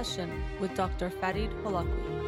Session with Dr. Fadi Holakwi.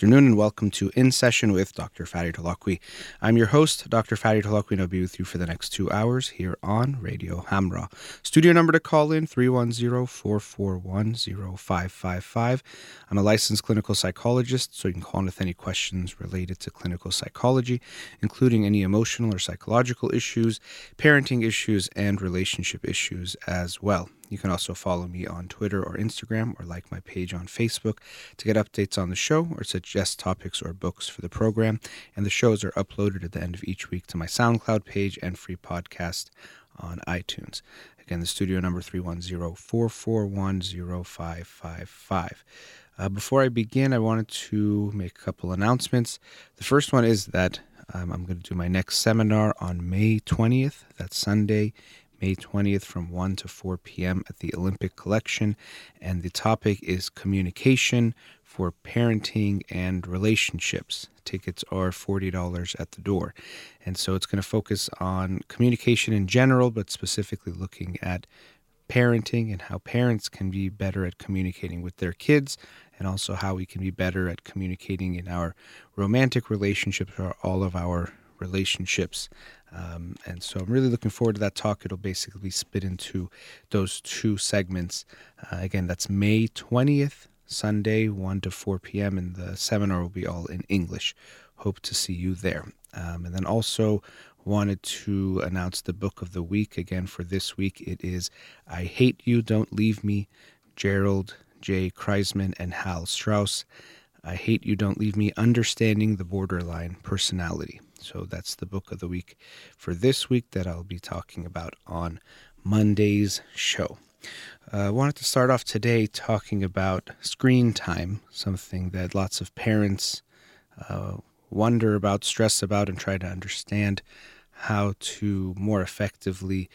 Afternoon and welcome to In Session with Dr. Fadi Holakwi. I'm your host, Dr. Fadi Holakwi, and I'll be with you for the next two hours here on Radio Hamra. Studio number to call in 310-441-0555. I'm a licensed clinical psychologist, so you can call in with any questions related to clinical psychology, including any emotional or psychological issues, parenting issues, and relationship issues as well. You can also follow me on Twitter or Instagram or like my page on Facebook to get updates on the show or suggest topics or books for the program. And the shows are uploaded at the end of each week to my SoundCloud page and free podcast on iTunes. Again, the studio number 310 441 0555. Uh, before I begin, I wanted to make a couple announcements. The first one is that um, I'm going to do my next seminar on May 20th. That's Sunday, May 20th from 1 to 4 p.m. at the Olympic Collection. And the topic is communication for parenting and relationships. Tickets are $40 at the door. And so it's going to focus on communication in general, but specifically looking at parenting and how parents can be better at communicating with their kids and also how we can be better at communicating in our romantic relationships or all of our relationships. Um, and so I'm really looking forward to that talk. It'll basically spit into those two segments. Uh, again, that's May 20th, Sunday, 1 to 4 p.m., and the seminar will be all in English. Hope to see you there. Um, and then also wanted to announce the book of the week. Again, for this week, it is I Hate You, Don't Leave Me, Gerald J. Kreisman and Hal Straus. I Hate You, Don't Leave Me, Understanding the Borderline Personality. So that's the book of the week for this week that I'll be talking about on Monday's show. Uh, I wanted to start off today talking about screen time, something that lots of parents uh, wonder about, stress about, and try to understand how to more effectively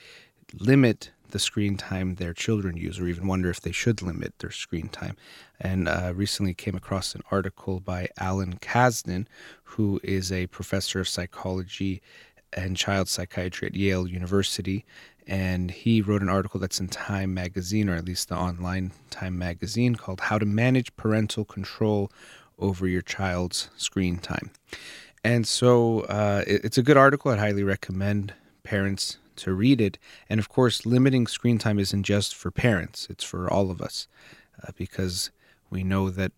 limit the screen time their children use, or even wonder if they should limit their screen time. And uh, recently came across an article by Alan Kazdin, who is a professor of psychology and child psychiatry at Yale University. And he wrote an article that's in Time magazine, or at least the online Time magazine, called How to Manage Parental Control Over Your Child's Screen Time. And so uh, it, it's a good article. I'd highly recommend parents to read it. And of course, limiting screen time isn't just for parents, it's for all of us uh, because we know that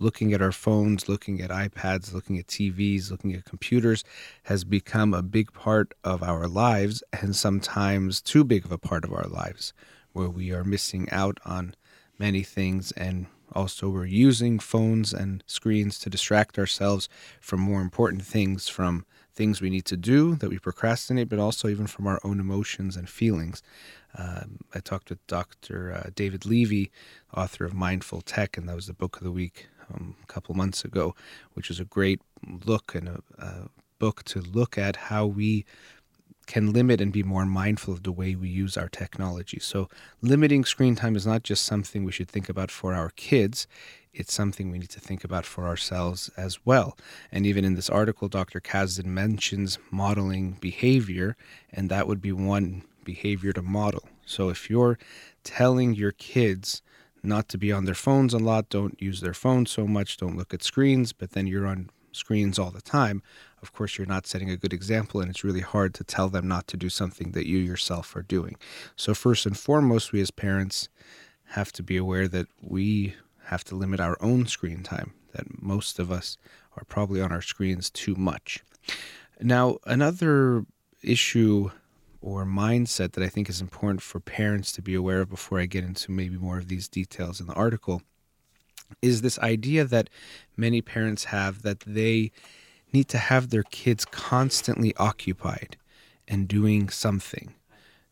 looking at our phones, looking at iPads, looking at TVs, looking at computers has become a big part of our lives and sometimes too big of a part of our lives where we are missing out on many things and also we're using phones and screens to distract ourselves from more important things from things we need to do that we procrastinate, but also even from our own emotions and feelings. Um, I talked with Dr. Uh, David Levy, author of Mindful Tech, and that was the book of the week um, a couple months ago, which is a great look and a, a book to look at how we can limit and be more mindful of the way we use our technology. So, limiting screen time is not just something we should think about for our kids, it's something we need to think about for ourselves as well. And even in this article, Dr. Kazdin mentions modeling behavior, and that would be one behavior to model. So, if you're telling your kids, not to be on their phones a lot, don't use their phones so much, don't look at screens, but then you're on screens all the time, of course, you're not setting a good example, and it's really hard to tell them not to do something that you yourself are doing. So, first and foremost, we as parents have to be aware that we have to limit our own screen time, that most of us are probably on our screens too much. Now, another issue or mindset that I think is important for parents to be aware of before I get into maybe more of these details in the article is this idea that many parents have that they need to have their kids constantly occupied and doing something.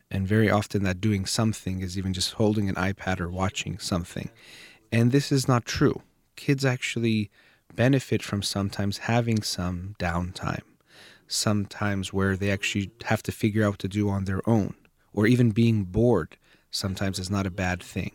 And very often, that doing something is even just holding an iPad or watching something. And this is not true. Kids actually benefit from sometimes having some downtime, sometimes where they actually have to figure out what to do on their own, or even being bored sometimes is not a bad thing.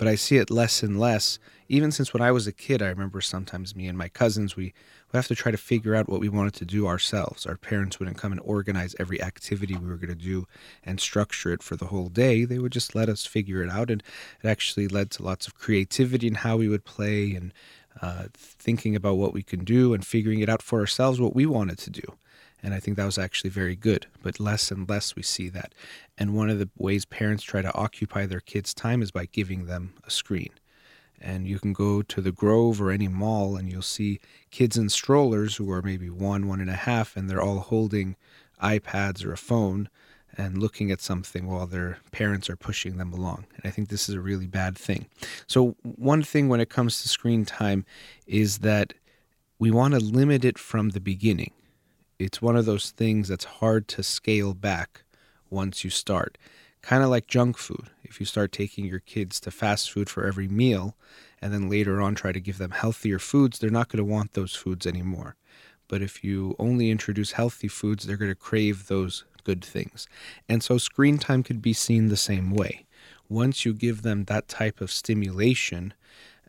but I see it less and less. Even since when I was a kid, I remember sometimes me and my cousins, we would have to try to figure out what we wanted to do ourselves. Our parents wouldn't come and organize every activity we were going to do and structure it for the whole day. They would just let us figure it out. And it actually led to lots of creativity in how we would play and uh, thinking about what we can do and figuring it out for ourselves what we wanted to do. And I think that was actually very good. But less and less we see that. And one of the ways parents try to occupy their kids' time is by giving them a screen. And you can go to the Grove or any mall and you'll see kids in strollers who are maybe one, one and a half, and they're all holding iPads or a phone and looking at something while their parents are pushing them along. And I think this is a really bad thing. So, one thing when it comes to screen time is that we want to limit it from the beginning. It's one of those things that's hard to scale back once you start. Kind of like junk food. If you start taking your kids to fast food for every meal and then later on try to give them healthier foods, they're not going to want those foods anymore. But if you only introduce healthy foods, they're going to crave those good things. And so screen time could be seen the same way. Once you give them that type of stimulation,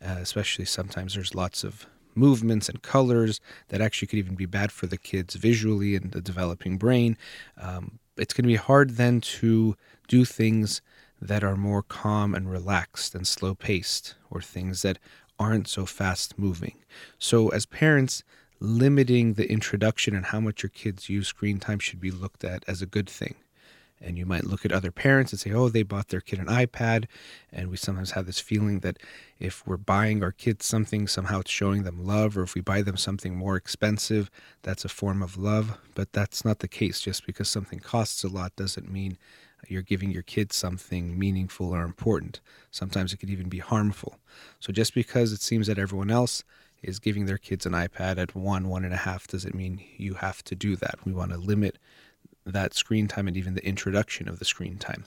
uh, especially sometimes there's lots of movements and colors that actually could even be bad for the kids visually and the developing brain. Um, it's going to be hard then to do things that are more calm and relaxed and slow paced or things that aren't so fast moving. So, as parents, limiting the introduction and how much your kids use screen time should be looked at as a good thing. And you might look at other parents and say, oh, they bought their kid an iPad. And we sometimes have this feeling that if we're buying our kids something, somehow it's showing them love. Or if we buy them something more expensive, that's a form of love. But that's not the case. Just because something costs a lot doesn't mean you're giving your kids something meaningful or important. Sometimes it could even be harmful. So just because it seems that everyone else is giving their kids an iPad at one, one and a half doesn't mean you have to do that. We want to limit that screen time and even the introduction of the screen time.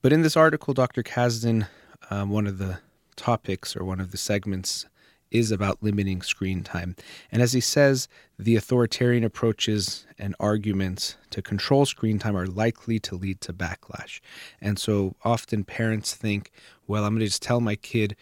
But in this article, Dr. Kazdin, um, one of the topics or one of the segments is about limiting screen time. And as he says, the authoritarian approaches and arguments to control screen time are likely to lead to backlash. And so often parents think, well, I'm going to just tell my kid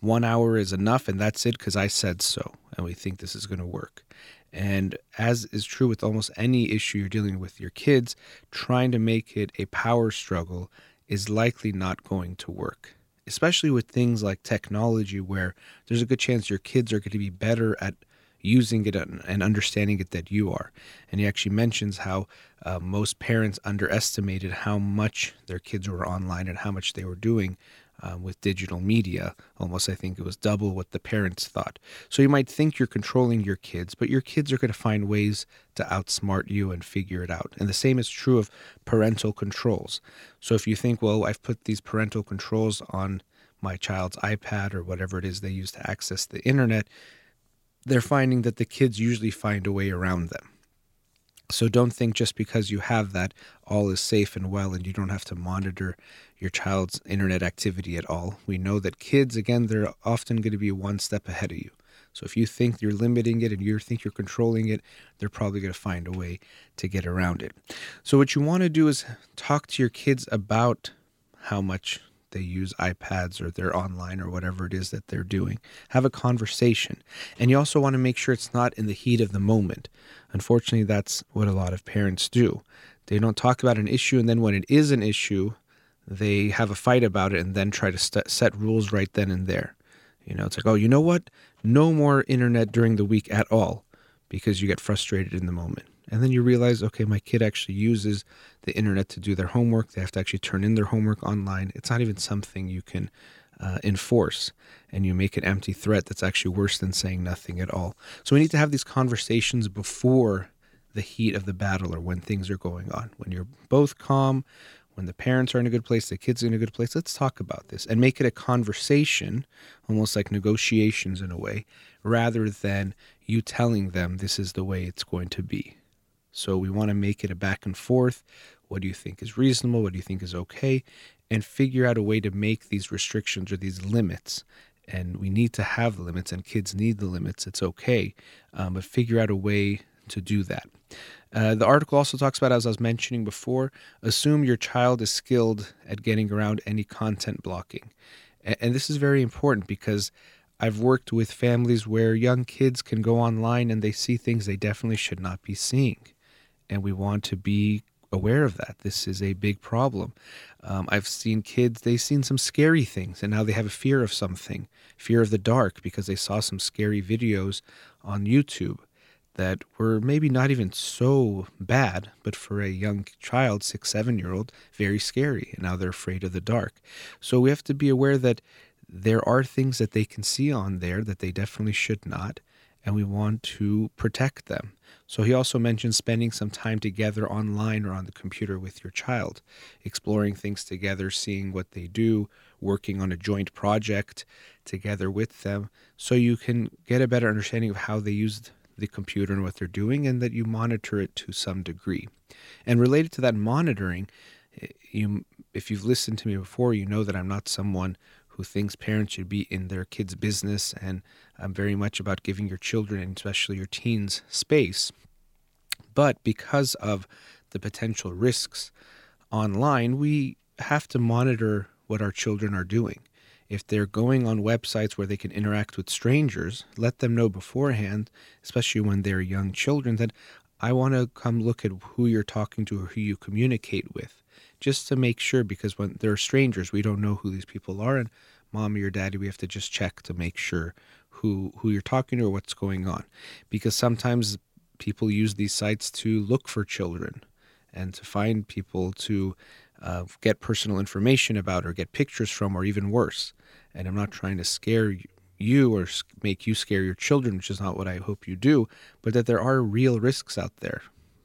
one hour is enough and that's it because I said so. And we think this is going to work. And as is true with almost any issue you're dealing with your kids, trying to make it a power struggle is likely not going to work, especially with things like technology, where there's a good chance your kids are going to be better at using it and understanding it than you are. And he actually mentions how uh, most parents underestimated how much their kids were online and how much they were doing um, with digital media. Almost, I think it was double what the parents thought. So you might think you're controlling your kids, but your kids are going to find ways to outsmart you and figure it out. And the same is true of parental controls. So if you think, well, I've put these parental controls on my child's iPad or whatever it is they use to access the internet, they're finding that the kids usually find a way around them. So don't think just because you have that, all is safe and well and you don't have to monitor your child's internet activity at all. We know that kids, again, they're often going to be one step ahead of you. So if you think you're limiting it and you think you're controlling it, they're probably going to find a way to get around it. So what you want to do is talk to your kids about how much they use iPads or they're online or whatever it is that they're doing. Have a conversation. And you also want to make sure it's not in the heat of the moment. Unfortunately, that's what a lot of parents do. They don't talk about an issue, and then when it is an issue, they have a fight about it and then try to st- set rules right then and there. You know, it's like, oh, you know what? No more internet during the week at all because you get frustrated in the moment. And then you realize, okay, my kid actually uses the internet to do their homework. They have to actually turn in their homework online. It's not even something you can uh, enforce. And you make an empty threat that's actually worse than saying nothing at all. So we need to have these conversations before the heat of the battle or when things are going on. When you're both calm, when the parents are in a good place, the kids are in a good place, let's talk about this and make it a conversation, almost like negotiations in a way, rather than you telling them this is the way it's going to be. So we want to make it a back and forth. What do you think is reasonable? What do you think is okay? And figure out a way to make these restrictions or these limits. And we need to have the limits, and kids need the limits. It's okay. Um, but figure out a way to do that. Uh, the article also talks about, as I was mentioning before, assume your child is skilled at getting around any content blocking. And, and this is very important because I've worked with families where young kids can go online and they see things they definitely should not be seeing. And we want to be aware of that. This is a big problem. Um, I've seen kids, they've seen some scary things and now they have a fear of something, fear of the dark because they saw some scary videos on YouTube that were maybe not even so bad, but for a young child, six, seven year old, very scary. And now they're afraid of the dark. So we have to be aware that there are things that they can see on there that they definitely should not, and we want to protect them. So he also mentioned spending some time together online or on the computer with your child, exploring things together, seeing what they do, working on a joint project together with them, so you can get a better understanding of how they use the computer and what they're doing, and that you monitor it to some degree. And related to that monitoring, eh, you if you've listened to me before, you know that I'm not someone who thinks parents should be in their kids' business, and I'm very much about giving your children, and especially your teens, space. But because of the potential risks online, we have to monitor what our children are doing. If they're going on websites where they can interact with strangers, let them know beforehand, especially when they're young children, that I want to come look at who you're talking to or who you communicate with just to make sure because when they're strangers, we don't know who these people are, and mommy or daddy, we have to just check to make sure who who you're talking to or what's going on, because sometimes people use these sites to look for children and to find people to uh, get personal information about or get pictures from or even worse. And I'm not trying to scare you or make you scare your children, which is not what I hope you do, but that there are real risks out there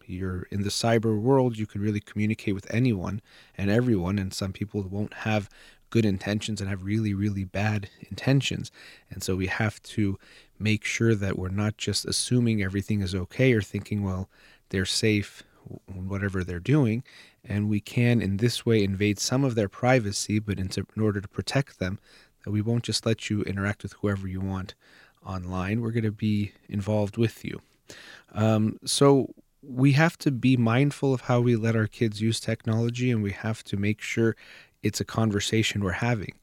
you're in the cyber world, you can really communicate with anyone and everyone, and some people won't have good intentions and have really, really bad intentions. And so we have to make sure that we're not just assuming everything is okay or thinking, well, they're safe, whatever they're doing. And we can, in this way, invade some of their privacy, but in, order to protect them, that we won't just let you interact with whoever you want online. We're going to be involved with you. Um, so we have to be mindful of how we let our kids use technology and we have to make sure it's a conversation we're having.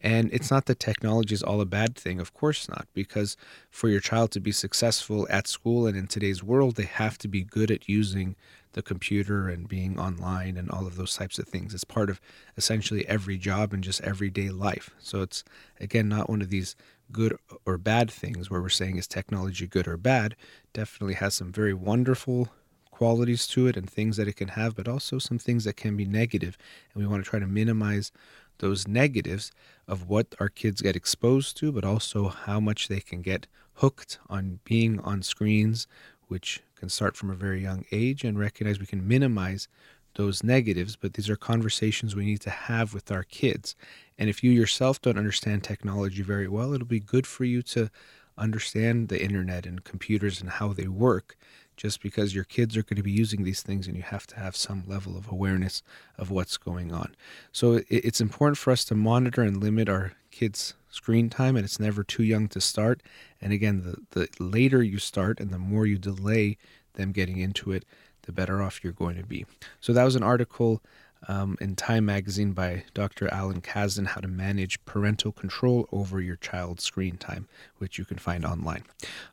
And it's not that technology is all a bad thing, of course not, because for your child to be successful at school and in today's world, they have to be good at using the computer and being online and all of those types of things. It's part of essentially every job and just everyday life. So it's, again, not one of these good or bad things where we're saying is technology good or bad. Definitely has some very wonderful qualities to it and things that it can have, but also some things that can be negative. And we want to try to minimize those negatives of what our kids get exposed to, but also how much they can get hooked on being on screens, which can start from a very young age, and recognize we can minimize those negatives, but these are conversations we need to have with our kids. And if you yourself don't understand technology very well, it'll be good for you to understand the internet and computers and how they work just because your kids are going to be using these things and you have to have some level of awareness of what's going on. So it's important for us to monitor and limit our kids' screen time, and it's never too young to start. And again, the, the later you start and the more you delay them getting into it, the better off you're going to be. So that was an article um, in Time Magazine by Dr. Alan Kazdin, How to Manage Parental Control Over Your Child's Screen Time, which you can find online.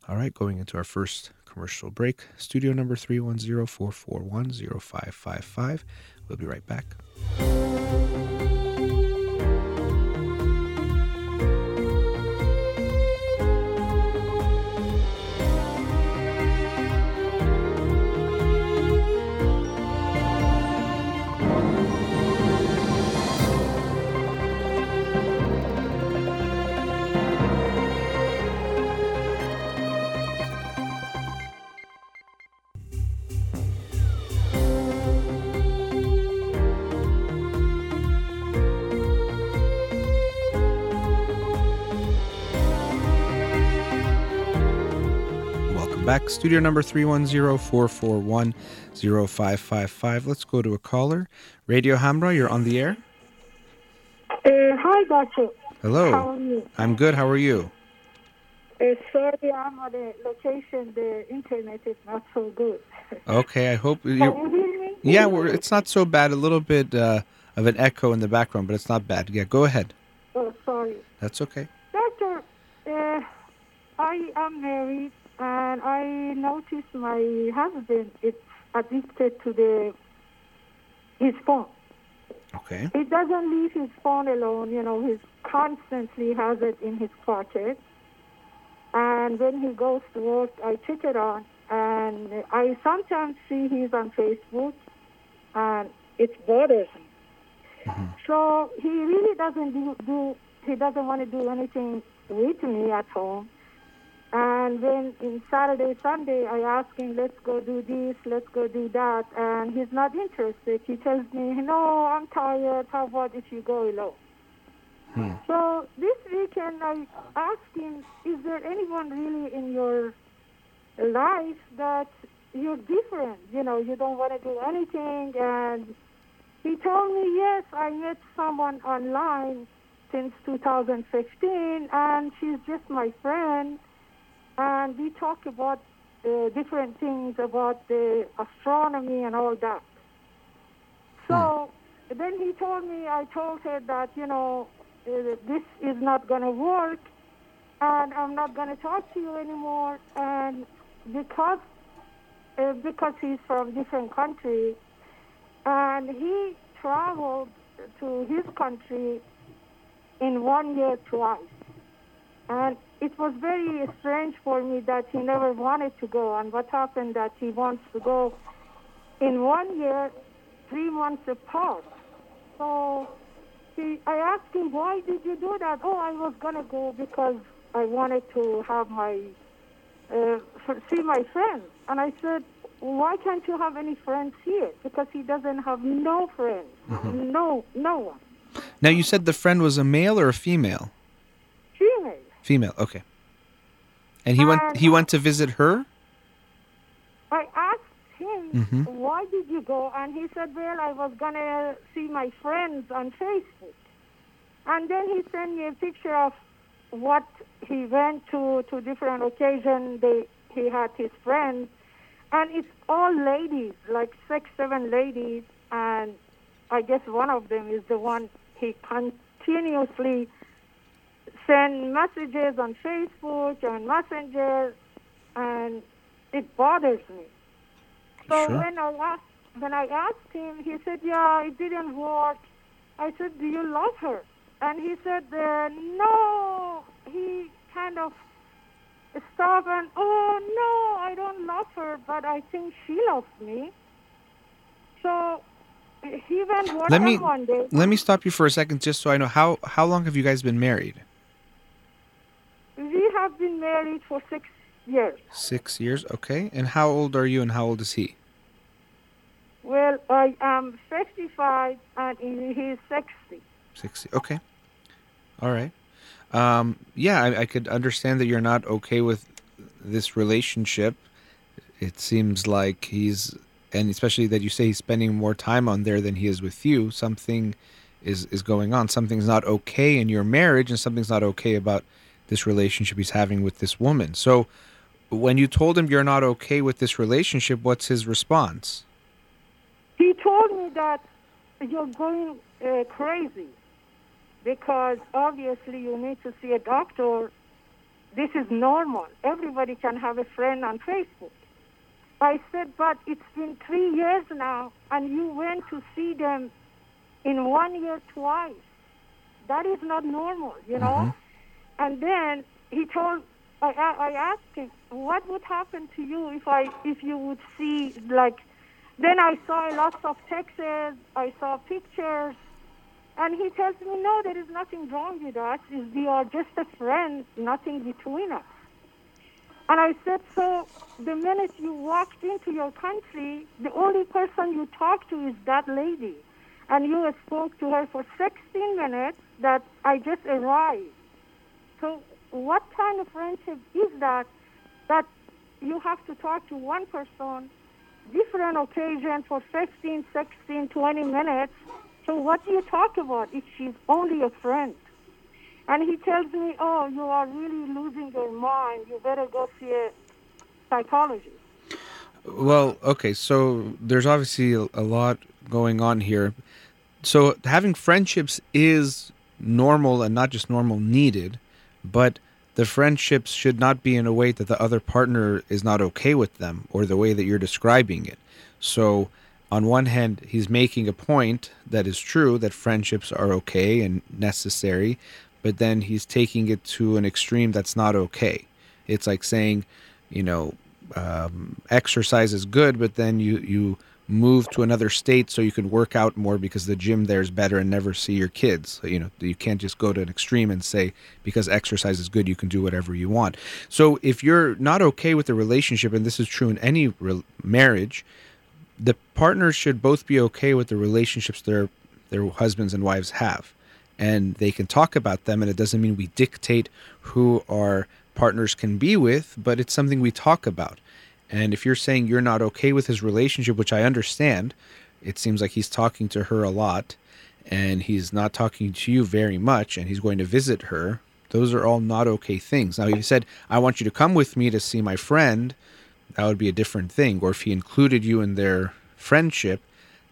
All right, going into our first commercial break. Studio number 310 441 0555. We'll be right back. Studio number 310-441-0555. Let's go to a caller. Radio Hamra, you're on the air. Uh, hi, doctor. Hello. How are you? I'm good. How are you? Uh, sorry, I'm on the location. The internet is not so good. Okay, I hope you hear me? Yeah, we're, it's not so bad. A little bit uh, of an echo in the background, but it's not bad. Yeah, go ahead. Oh, sorry. That's okay. Doctor, uh, I am married and I noticed my husband is addicted to the his phone. Okay. He doesn't leave his phone alone. You know, he constantly has it in his pocket. And when he goes to work, I check it on, and I sometimes see he's on Facebook, and it bothers me. Mm-hmm. So he really doesn't do, do he doesn't want to do anything with me at home. And then in Saturday, Sunday, I ask him, let's go do this, let's go do that. And he's not interested. He tells me, no, I'm tired. How about if you go alone? Hmm. So this weekend, I asked him, is there anyone really in your life that you're different? You know, you don't want to do anything. And he told me, yes, I met someone online since 2015, and she's just my friend and we talk about uh, different things about the astronomy and all that. So then he told me, I told her that, you know, uh, this is not going to work and I'm not going to talk to you anymore. And because, uh, because he's from different country and he traveled to his country in one year twice. And it was very strange for me that he never wanted to go. And what happened that he wants to go in one year, three months apart. So he, I asked him, why did you do that? Oh, I was going to go because I wanted to have my, uh, see my friends. And I said, why can't you have any friends here? Because he doesn't have no friends, no, no one. Now you said the friend was a male or a female? Female. Okay. And he went he went to visit her? I asked him, Mhm. why did you go? And he said, well, I was going to see my friends on Facebook. And then he sent me a picture of what he went to, to different occasions. They, he had his friends. And it's all ladies, like six, seven ladies. And I guess one of them is the one he continuously send messages on Facebook and Messenger, and it bothers me. So Sure. when I asked when I asked him, he said, "Yeah, it didn't work." I said, "Do you love her?" And he said, uh, "No." He kind of stopped and, "Oh no, I don't love her, but I think she loves me." So he went Let me one day. let me stop you for a second just so I know how how long have you guys been married? Have been married for six years. 6 years. Okay. And how old are you and how old is he? Well, I am 55 and he's 60. 60. Okay. All right. Um, yeah, I, I could understand that you're not okay with this relationship. It seems like he's, and especially that you say he's spending more time on there than he is with you. Something is is going on. Something's not okay in your marriage, and something's not okay about this relationship he's having with this woman. So, when you told him you're not okay with this relationship, what's his response? He told me that you're going uh, crazy because obviously you need to see a doctor. This is normal. Everybody can have a friend on Facebook. I said, but it's been three years now, and you went to see them in one year twice. That is not normal, you know? And then he told, I, I I asked him, what would happen to you if I if you would see like then I saw lots of texts, I saw pictures, and he tells me, no, there is nothing wrong with us. We are just a friend, nothing between us. And I said, so the minute you walked into your country, the only person you talked to is that lady. And you spoke to her for 16 minutes that I just arrived. So what kind of friendship is that, that you have to talk to one person different occasion for 15, 16, 20 minutes. So what do you talk about if she's only a friend? And he tells me, oh, you are really losing your mind. You better go see a psychologist. Well, okay, so there's obviously a, a lot going on here. So having friendships is normal and not just normal needed, but the friendships should not be in a way that the other partner is not okay with them or the way that you're describing it. So, on one hand, he's making a point that is true that friendships are okay and necessary, but then he's taking it to an extreme that's not okay. It's like saying, you know, um, exercise is good, but then you you move to another state so you can work out more because the gym there is better and never see your kids. You know, you can't just go to an extreme and say because exercise is good, you can do whatever you want. So if you're not okay with the relationship, and this is true in any re- marriage, the partners should both be okay with the relationships their their husbands and wives have, and they can talk about them. And it doesn't mean we dictate who our partners can be with, but it's something we talk about. And if you're saying you're not okay with his relationship, which I understand, it seems like he's talking to her a lot and he's not talking to you very much and he's going to visit her. Those are all not okay things. Now, if he said, I want you to come with me to see my friend, that would be a different thing. Or if he included you in their friendship,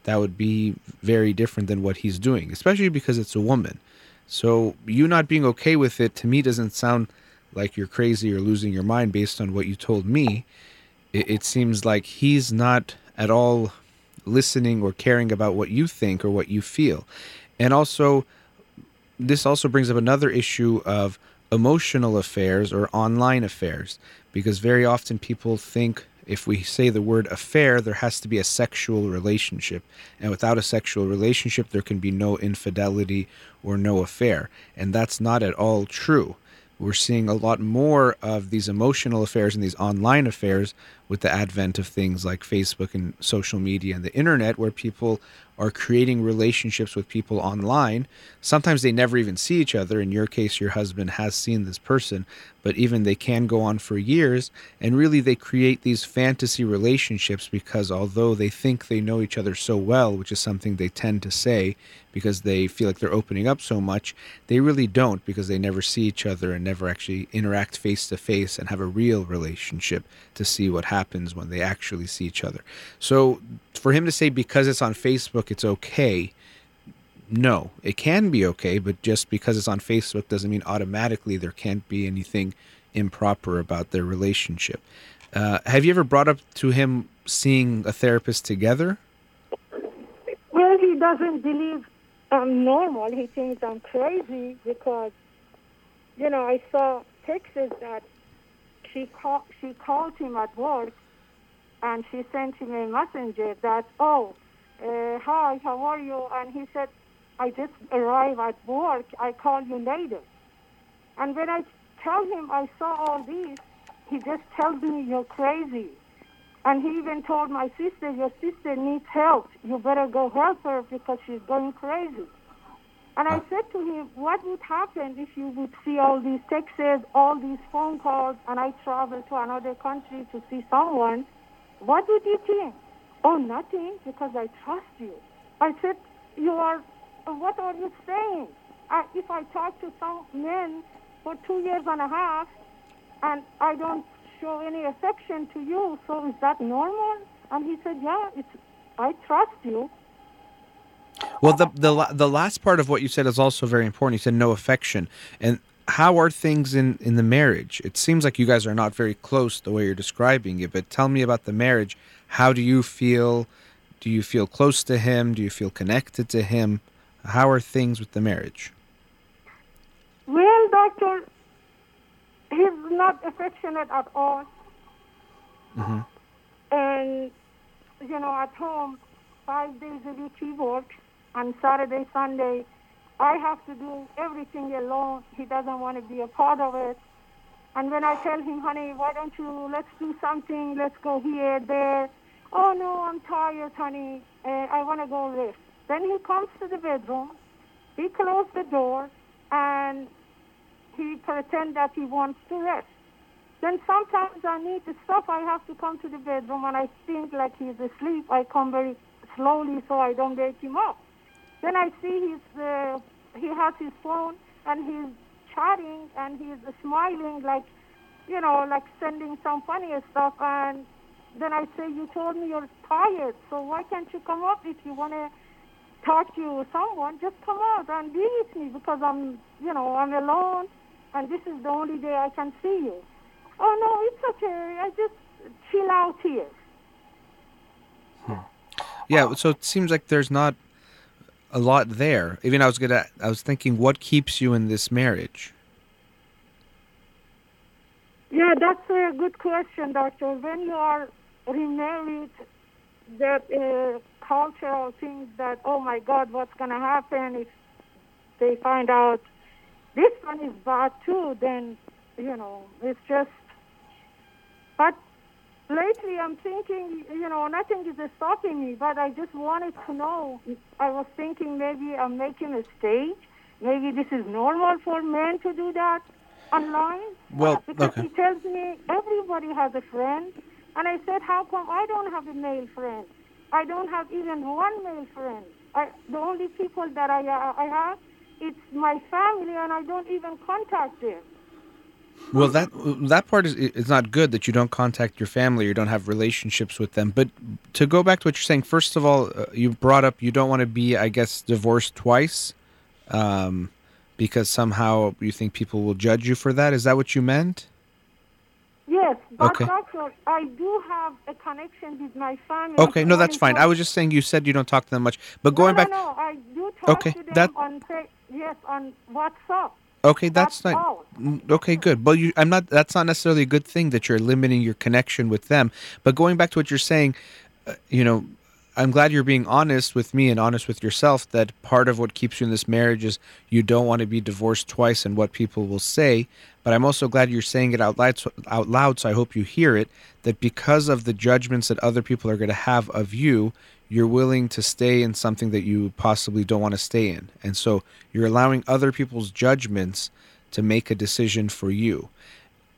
that would be very different than what he's doing, especially because it's a woman. So, you not being okay with it to me doesn't sound like you're crazy or losing your mind based on what you told me it, it seems like he's not at all listening or caring about what you think or what you feel. And also, this also brings up another issue of emotional affairs or online affairs, because very often people think if we say the word affair, there has to be a sexual relationship. And without a sexual relationship, there can be no infidelity or no affair. And that's not at all true. We're seeing a lot more of these emotional affairs and these online affairs with the advent of things like Facebook and social media and the internet, where people are creating relationships with people online. Sometimes they never even see each other. In your case, your husband has seen this person, but even they can go on for years. And really, they create these fantasy relationships because although they think they know each other so well, which is something they tend to say because they feel like they're opening up so much, they really don't because they never see each other and never actually interact face to face and have a real relationship to see what happens when they actually see each other. So for him to say because it's on Facebook, it's okay. No, it can be okay, but just because it's on Facebook doesn't mean automatically there can't be anything improper about their relationship. Uh, have you ever brought up to him seeing a therapist together? Well, he doesn't believe I'm normal. He thinks I'm crazy because, you know, I saw pictures that she called she called him at work, and she sent him a messenger that oh, uh, hi, how are you? And he said, I just arrived at work. I call you later. And when I tell him I saw all these, he just tells me you're crazy. And he even told my sister, your sister needs help. You better go help her because she's going crazy. And I said to him, what would happen if you would see all these texts, all these phone calls, and I travel to another country to see someone? What would you think? Oh, nothing, because I trust you. I said, you are, what are you saying? If I talk to some men for two years and a half, and I don't show any affection to you, so is that normal? And he said, yeah, it's, I trust you. Well, the the the last part of what you said is also very important. You said no affection, and how are things in in the marriage? It seems like you guys are not very close the way you're describing it. But tell me about the marriage. How do you feel? Do you feel close to him? Do you feel connected to him? How are things with the marriage? Well, doctor, he's not affectionate at all. Mm-hmm. And you know, at home, five days a week he works on Saturday, Sunday, I have to do everything alone. He doesn't want to be a part of it. And when I tell him, honey, why don't you, let's do something, let's go here, there. Oh, no, I'm tired, honey. Uh, I want to go rest. Then he comes to the bedroom. He closes the door, and he pretend that he wants to rest. Then sometimes I need to stop. I have to come to the bedroom, and I think like he's asleep. I come very slowly so I don't wake him up. Then I see he's, uh, he has his phone and he's chatting and he's smiling like, you know, like sending some funny stuff. And then I say, you told me you're tired, so why can't you come up if you want to talk to someone, just come out and be with me because I'm, you know, I'm alone, and this is the only day I can see you. Oh no, it's okay. I just chill out here. Hmm. Yeah, so it seems like there's not a lot there. Even I was gonna, I was thinking, what keeps you in this marriage? Yeah, that's a good question, doctor. When you are remarried, that uh, cultural things that, oh my God, what's going to happen if they find out this one is bad too, then, you know, it's just. But lately I'm thinking, you know, nothing is stopping me, but I just wanted to know. I was thinking maybe I'm making a mistake. Maybe this is normal for men to do that online. Well, because okay. he tells me everybody has a friend. And I said, how come I don't have a male friend? I don't have even one male friend. I, the only people that I, uh, I have, it's my family, and I don't even contact them. Well, that that part is is not good that you don't contact your family, you don't have relationships with them. But to go back to what you're saying, first of all, uh, you brought up you don't want to be, I guess, divorced twice, um, because somehow you think people will judge you for that. Is that what you meant? Yes, but Okay. doctor, I do have a connection with my family. Okay, no, that's fine. I was just saying you said you don't talk to them much, but going no, back, No, no, I do talk Okay, to them that- on yes on WhatsApp. okay, that's That's not all. Okay. Good, but you, I'm not. That's not necessarily a good thing that you're limiting your connection with them. But going back to what you're saying, uh, you know, I'm glad you're being honest with me and honest with yourself. That part of what keeps you in this marriage is you don't want to be divorced twice and what people will say. But I'm also glad you're saying it out loud. So, out loud, so I hope you hear it. That because of the judgments that other people are going to have of you, you're willing to stay in something that you possibly don't want to stay in. And so you're allowing other people's judgments to make a decision for you.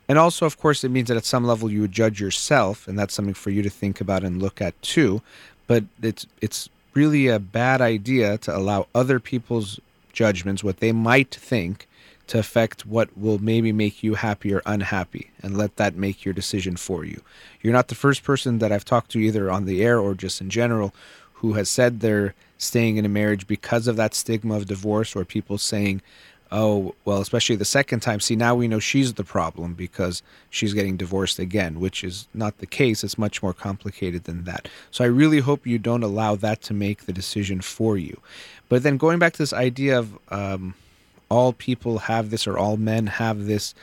And also, of course, it means that at some level you would judge yourself, and that's something for you to think about and look at too. But it's it's really a bad idea to allow other people's judgments, what they might think, to affect what will maybe make you happy or unhappy, and let that make your decision for you. You're not the first person that I've talked to, either on the air or just in general, who has said they're staying in a marriage because of that stigma of divorce, or people saying, oh, well, especially the second time, see, now we know she's the problem because she's getting divorced again, which is not the case. It's much more complicated than that. So I really hope you don't allow that to make the decision for you. But then going back to this idea of um, all people have this or all men have this,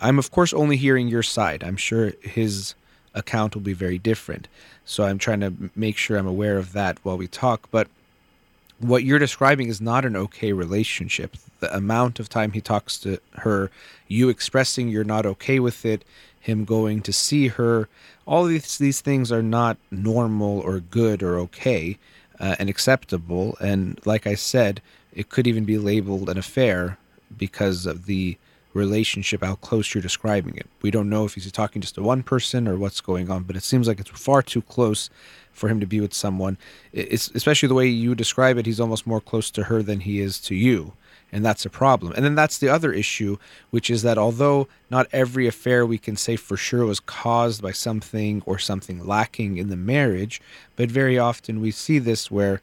I'm, of course, only hearing your side. I'm sure his account will be very different. So I'm trying to make sure I'm aware of that while we talk. But what you're describing is not an okay relationship. The amount of time he talks to her, you expressing you're not okay with it, him going to see her, all these these things are not normal or good or okay uh, and acceptable. And like I said, it could even be labeled an affair because of the relationship, how close you're describing it. We don't know if he's talking just to one person or what's going on, but it seems like it's far too close for him to be with someone. It's especially the way you describe it. He's almost more close to her than he is to you, and that's a problem. And then that's the other issue, which is that although not every affair we can say for sure was caused by something or something lacking in the marriage, but very often we see this where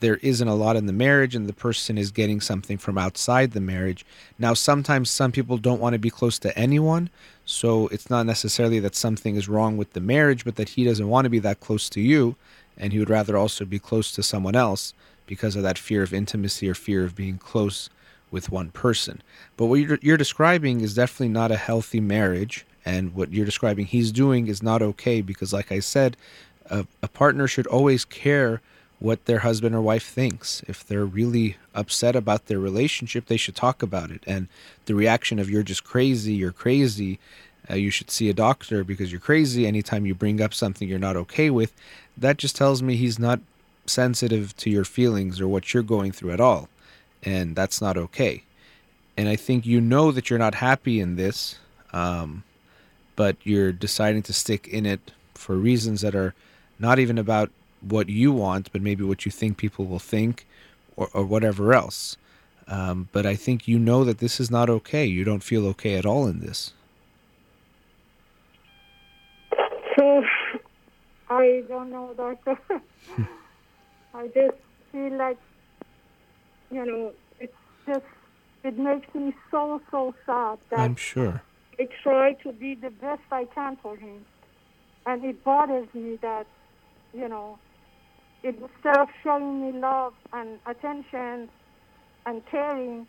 there isn't a lot in the marriage and the person is getting something from outside the marriage. Now, sometimes some people don't want to be close to anyone, so it's not necessarily that something is wrong with the marriage, but that he doesn't want to be that close to you, and he would rather also be close to someone else because of that fear of intimacy or fear of being close with one person. But what you're, you're describing is definitely not a healthy marriage, and what you're describing he's doing is not okay because, like I said, a, a partner should always care what their husband or wife thinks. If they're really upset about their relationship, they should talk about it. And the reaction of you're just crazy, you're crazy, uh, you should see a doctor because you're crazy anytime you bring up something you're not okay with, that just tells me he's not sensitive to your feelings or what you're going through at all. And that's not okay. And I think you know that you're not happy in this, um, but you're deciding to stick in it for reasons that are not even about what you want, but maybe what you think people will think or, or whatever else. Um, but I think you know that this is not okay. You don't feel okay at all in this. So I don't know, doctor. I just feel like you know, it's just, it makes me so, so sad that I'm sure. I try to be the best I can for him. And it bothers me that, you know, instead of showing me love and attention and caring,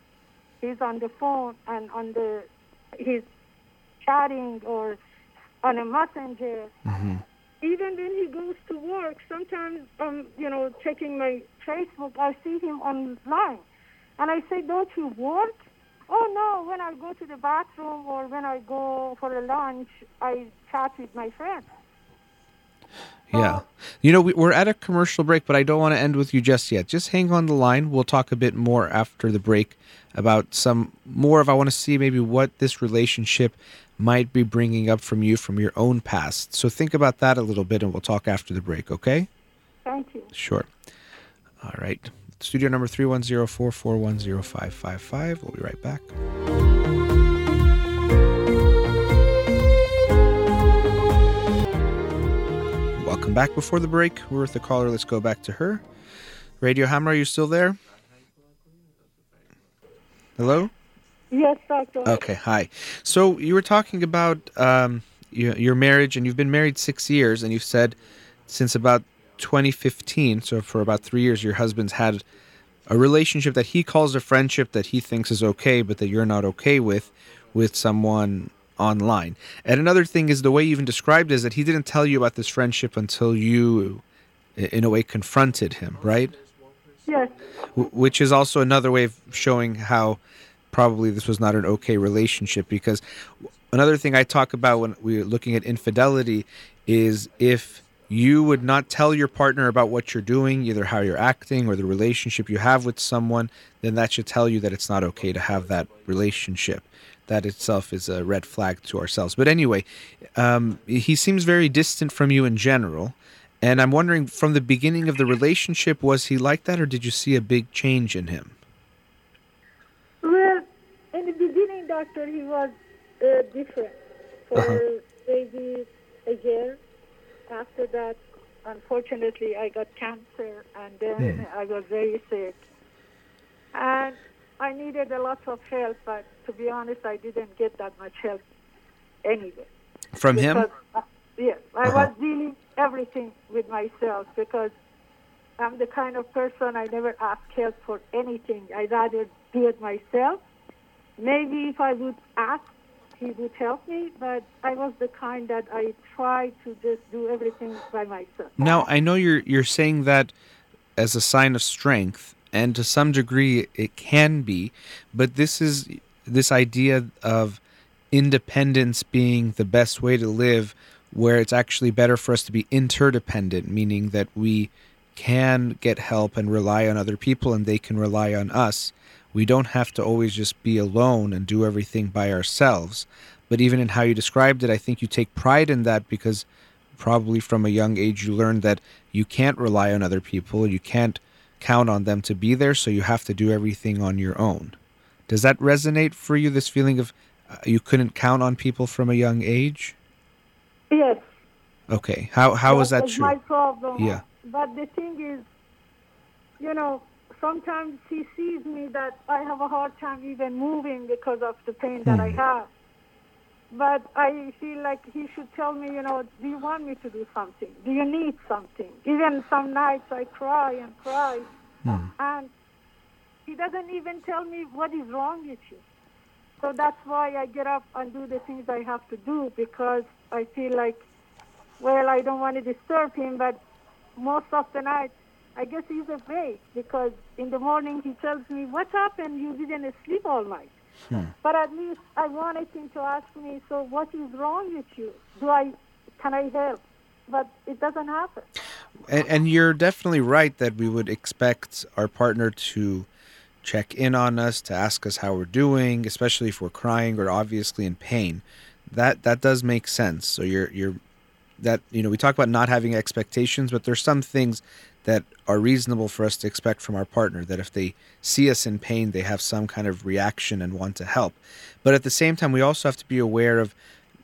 he's on the phone and on the, he's chatting or on a messenger. hmm Even when he goes to work, sometimes, um, you know, checking my Facebook, I see him online. And I say, don't you work? Oh, no, when I go to the bathroom or when I go for a lunch, I chat with my friends. Yeah. You know, we, we're at a commercial break, but I don't want to end with you just yet. Just hang on the line. We'll talk a bit more after the break about some more of I want to see maybe what this relationship might be bringing up from you from your own past. So think about that a little bit and we'll talk after the break, okay? Thank you. Sure. All right. Studio number 310-441-0555. We'll be right back. Welcome back before the break. We're with the caller. Let's go back to her. Radio Hamra, are you still there? Hello? Yes, Doctor. Okay, hi. So you were talking about um, your, your marriage, and you've been married six years, and you've said since about 2015, so for about three years, your husband's had a relationship that he calls a friendship that he thinks is okay, but that you're not okay with, with someone online. And another thing is the way you even described is that he didn't tell you about this friendship until you, in a way, confronted him, right? Yes. Wh- which is also another way of showing how probably this was not an okay relationship because another thing I talk about when we're looking at infidelity is if you would not tell your partner about what you're doing, either how you're acting or the relationship you have with someone, then that should tell you that it's not okay to have that relationship. That itself is a red flag to ourselves. But anyway, um, he seems very distant from you in general. And I'm wondering, from the beginning of the relationship, was he like that, or did you see a big change in him? Well, in the beginning, Doctor, he was uh, different for Uh-huh. maybe a year. After that, unfortunately, I got cancer, and then I was very sick. And I needed a lot of help, but to be honest, I didn't get that much help anyway. From him? Uh, yes, I Uh-huh. was dealing everything with myself because I'm the kind of person I never ask help for anything. I rather do it myself. Maybe if I would ask, he would help me, but I was the kind that I try to just do everything by myself. Now, I know you're you're saying that as a sign of strength, and to some degree it can be, but this is this idea of independence being the best way to live, where it's actually better for us to be interdependent, meaning that we can get help and rely on other people, and they can rely on us. We don't have to always just be alone and do everything by ourselves. But even in how you described it, I think you take pride in that because probably from a young age you learned that you can't rely on other people you can't count on them to be there so you have to do everything on your own does that resonate for you this feeling of uh, you couldn't count on people from a young age Yes. okay how how is that true my problem. Yeah. But the thing is, you know, sometimes he sees me that I have a hard time even moving because of the pain that Hmm. I have. But I feel like he should tell me, you know, do you want me to do something? Do you need something? Even some nights I cry and cry, Hmm. and he doesn't even tell me what is wrong with you. So that's why I get up and do the things I have to do because I feel like, well, I don't want to disturb him, but most of the night, I guess he's afraid because in the morning he tells me, what happened? You didn't sleep all night. Hmm. But at least I wanted him to ask me, so what is wrong with you? Do I, can I help? But it doesn't happen. and, and you're definitely right that we would expect our partner to check in on us to ask us how we're doing especially if we're crying or obviously in pain that that does make sense so you're you're that you know we talk about not having expectations but there's some things that are reasonable for us to expect from our partner that if they see us in pain they have some kind of reaction and want to help but at the same time we also have to be aware of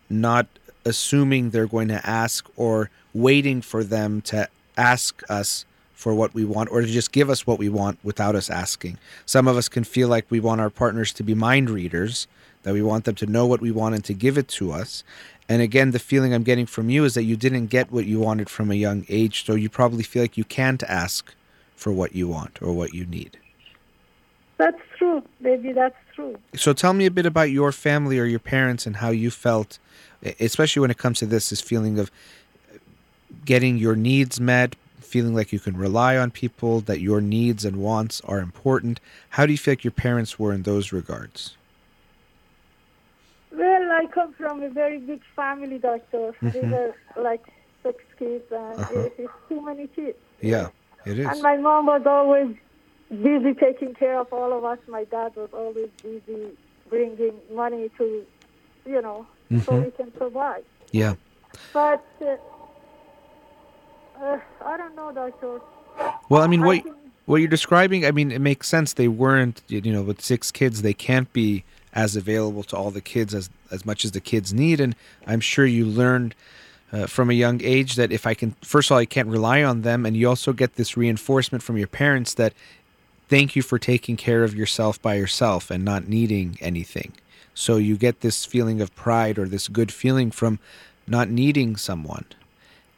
not assuming they're going to ask or waiting for them to ask us for what we want or to just give us what we want without us asking. Some of us can feel like we want our partners to be mind readers, that we want them to know what we want and to give it to us. And again, the feeling I'm getting from you is that you didn't get what you wanted from a young age, so you probably feel like you can't ask for what you want or what you need. That's true, baby. That's true. So tell me a bit about your family or your parents and how you felt, especially when it comes to this, this feeling of getting your needs met, feeling like you can rely on people, that your needs and wants are important. How do you feel like your parents were in those regards? I come from a very big family, doctor. We Mhm. were like six kids, and Uh-huh. it is too many kids. Yeah, it is. And my mom was always busy taking care of all of us. My dad was always busy bringing money to, you know, so Mhm. we can survive. Yeah. But uh, uh, I don't know, doctor. Well, I mean, I what think- what you're describing, I mean, it makes sense. They weren't, you know, with six kids, they can't be as available to all the kids as as much as the kids need. And I'm sure you learned uh, from a young age that if I can, first of all, I can't rely on them, and you also get this reinforcement from your parents that thank you for taking care of yourself by yourself and not needing anything. So you get this feeling of pride or this good feeling from not needing someone.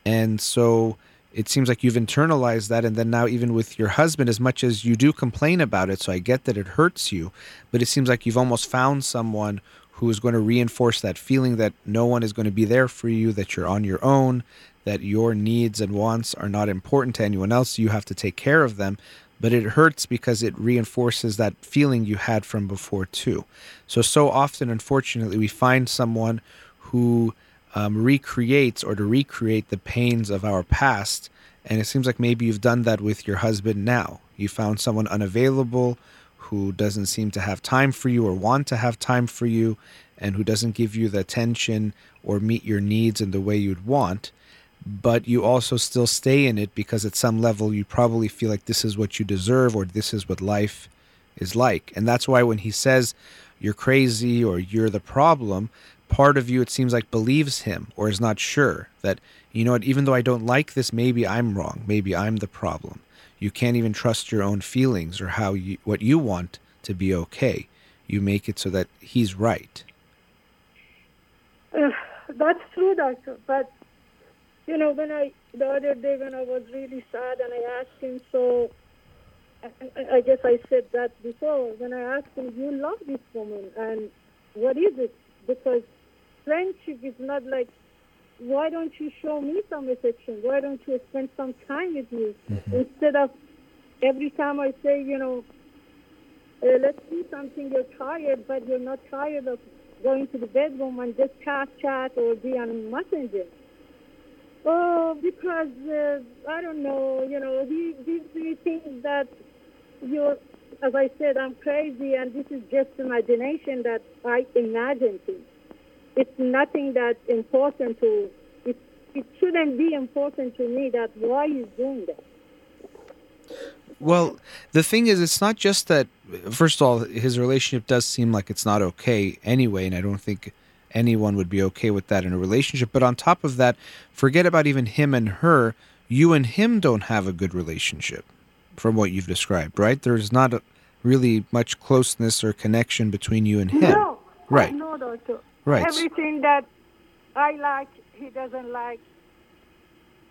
And so it seems like you've internalized that. And then now, even with your husband, as much as you do complain about it, so I get that it hurts you, but it seems like you've almost found someone who is going to reinforce that feeling that no one is going to be there for you, that you're on your own, that your needs and wants are not important to anyone else. You have to take care of them. But it hurts because it reinforces that feeling you had from before, too. So, so often, unfortunately, we find someone who um, recreates or to recreate the pains of our past. And it seems like maybe you've done that with your husband now. You found someone unavailable who doesn't seem to have time for you or want to have time for you and who doesn't give you the attention or meet your needs in the way you'd want. But you also still stay in it because at some level you probably feel like this is what you deserve or this is what life is like. And that's why when he says you're crazy or you're the problem, part of you it seems like believes him or is not sure that you know what even though I don't like this maybe I'm wrong, maybe I'm the problem. You can't even trust your own feelings or how you what you want to be okay. You make it so that he's right. Uh, that's true, doctor. But you know, when I the other day when I was really sad and I asked him, so I, I- guess I said that before. When I asked him, "You love this woman, and what is it?" Because friendship is not like, why don't you show me some affection? Why don't you spend some time with me instead of every time I say, you know, uh, let's do something. You're tired, but you're not tired of going to the bedroom and just chat, chat, or be on messenger. Oh, because uh, I don't know. You know, he gives me things that you're. As I said, I'm crazy, and this is just imagination that I imagine things. It's nothing that's important to. It, it shouldn't be important to me that why he's doing that. Well, the thing is, it's not just that. First of all, his relationship does seem like it's not okay anyway, and I don't think anyone would be okay with that in a relationship. But on top of that, forget about even him and her. You and him don't have a good relationship, from what you've described, right? There's not a, really much closeness or connection between you and him. No, Right. No, doctor. Right. Everything that I like, he doesn't like,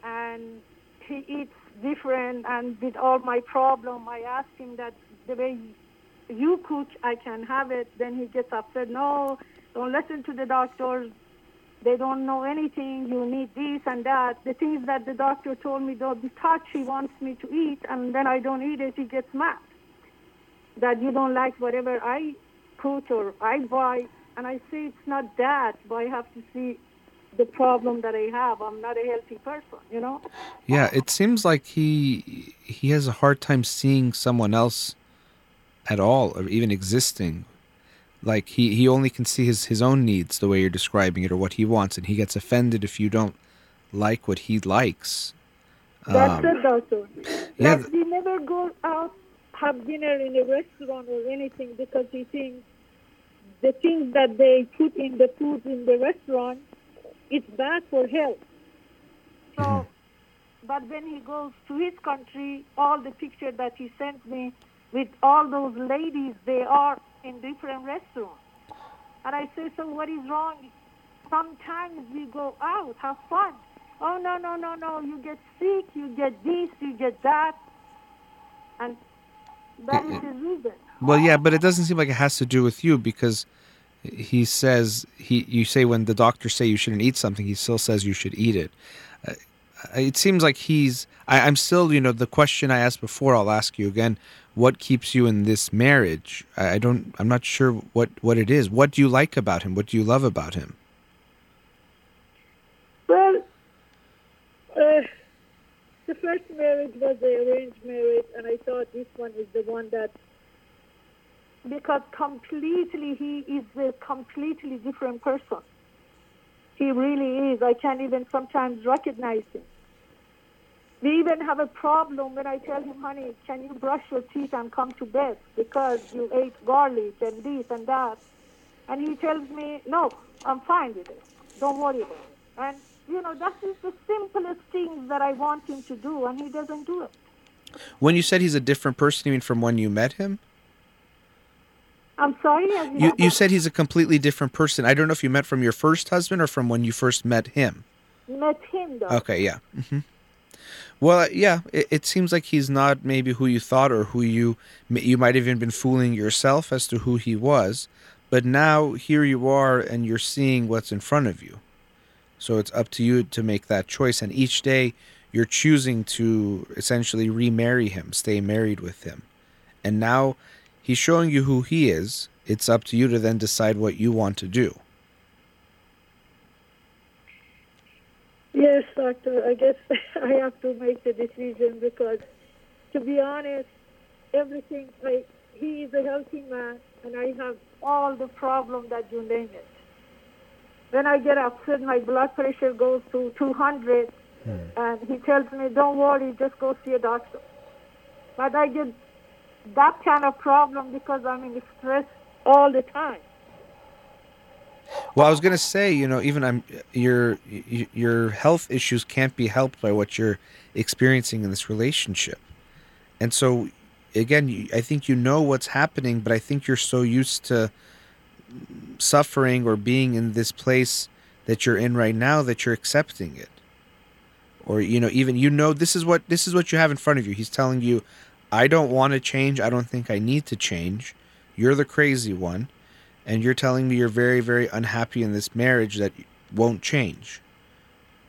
and he eats different. And with all my problem, I ask him that the way you cook, I can have it. Then he gets upset. No, don't listen to the doctors. They don't know anything. You need this and that. The things that the doctor told me, don't be touched. He wants me to eat, and then I don't eat it. He gets mad that you don't like whatever I cook or I buy. And I say it's not that, but I have to see the problem that I have. I'm not a healthy person, you know? Yeah, it seems like he he has a hard time seeing someone else at all or even existing. Like he, he only can see his, his own needs the way you're describing it or what he wants and he gets offended if you don't like what he likes. That's Um, it, doctor. yeah, Like, never go out, have dinner in a restaurant or anything because he thinks the things that they put in the food in the restaurant, it's bad for health. So mm-hmm. But when he goes to his country, all the pictures that he sent me with all those ladies, they are in different restaurants. And I say, so what is wrong? Sometimes we go out, have fun. Oh, no, no, no, no. You get sick, you get this, you get that. And that is the reason. Well, yeah, but it doesn't seem like it has to do with you because he says he. You say when the doctors say you shouldn't eat something, he still says you should eat it. Uh, it seems like he's. I, I'm still, you know, the question I asked before. I'll ask you again. What keeps you in this marriage? I, I don't. I'm not sure what what it is. What do you like about him? What do you love about him? Well, uh, the first marriage was the arranged marriage, and I thought this one is the one that, because completely he is a completely different person. He really is. I can't even sometimes recognize him. We even have a problem when I tell him, honey, can you brush your teeth and come to bed because you ate garlic and this and that. And he tells me, no, I'm fine with it. Don't worry about it. And you know, that is the simplest things that I want him to do, and he doesn't do it. When you said he's a different person, you mean from when you met him? I'm sorry? You, you said he's a completely different person. I don't know if you met from your first husband or from when you first met him. Met him, though. Okay, yeah. hmm Well, yeah, it, it seems like he's not maybe who you thought or who you you might have even been fooling yourself as to who he was. But now here you are and you're seeing what's in front of you. So it's up to you to make that choice. And each day you're choosing to essentially remarry him, stay married with him. And now he's showing you who he is. It's up to you to then decide what you want to do. Yes, doctor. I guess I have to make the decision because, to be honest, everything, I, he is a healthy man, and I have all the problem that you name it. When I get upset, my blood pressure goes to 200, hmm. and he tells me, "Don't worry, just go see a doctor." But I get that kind of problem because I'm in stress all the time. Well, I was going to say, you know, even I'm your your health issues can't be helped by what you're experiencing in this relationship, and so again, I think you know what's happening, but I think you're so used to suffering or being in this place that you're in right now that you're accepting it. Or you know even you know this is what this is what you have in front of you. He's telling you i don't want to change i don't think i need to change you're the crazy one and you're telling me you're very very unhappy in this marriage that won't change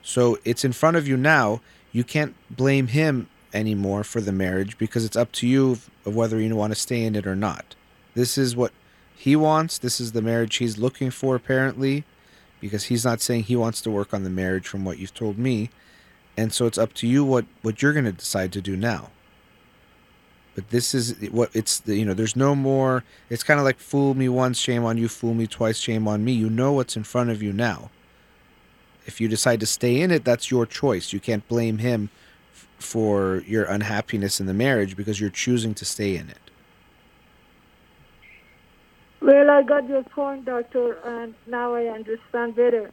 so it's in front of you now you can't blame him anymore for the marriage because it's up to you of whether you want to stay in it or not this is what he wants. This is the marriage he's looking for, apparently, because he's not saying he wants to work on the marriage from what you've told me. And so it's up to you what, what you're going to decide to do now. But this is what it's, you know, there's no more, it's kind of like fool me once, shame on you, fool me twice, shame on me. You know what's in front of you now. If you decide to stay in it, that's your choice. You can't blame him f- for your unhappiness in the marriage because you're choosing to stay in it. Well, I got your point, doctor, and now I understand better.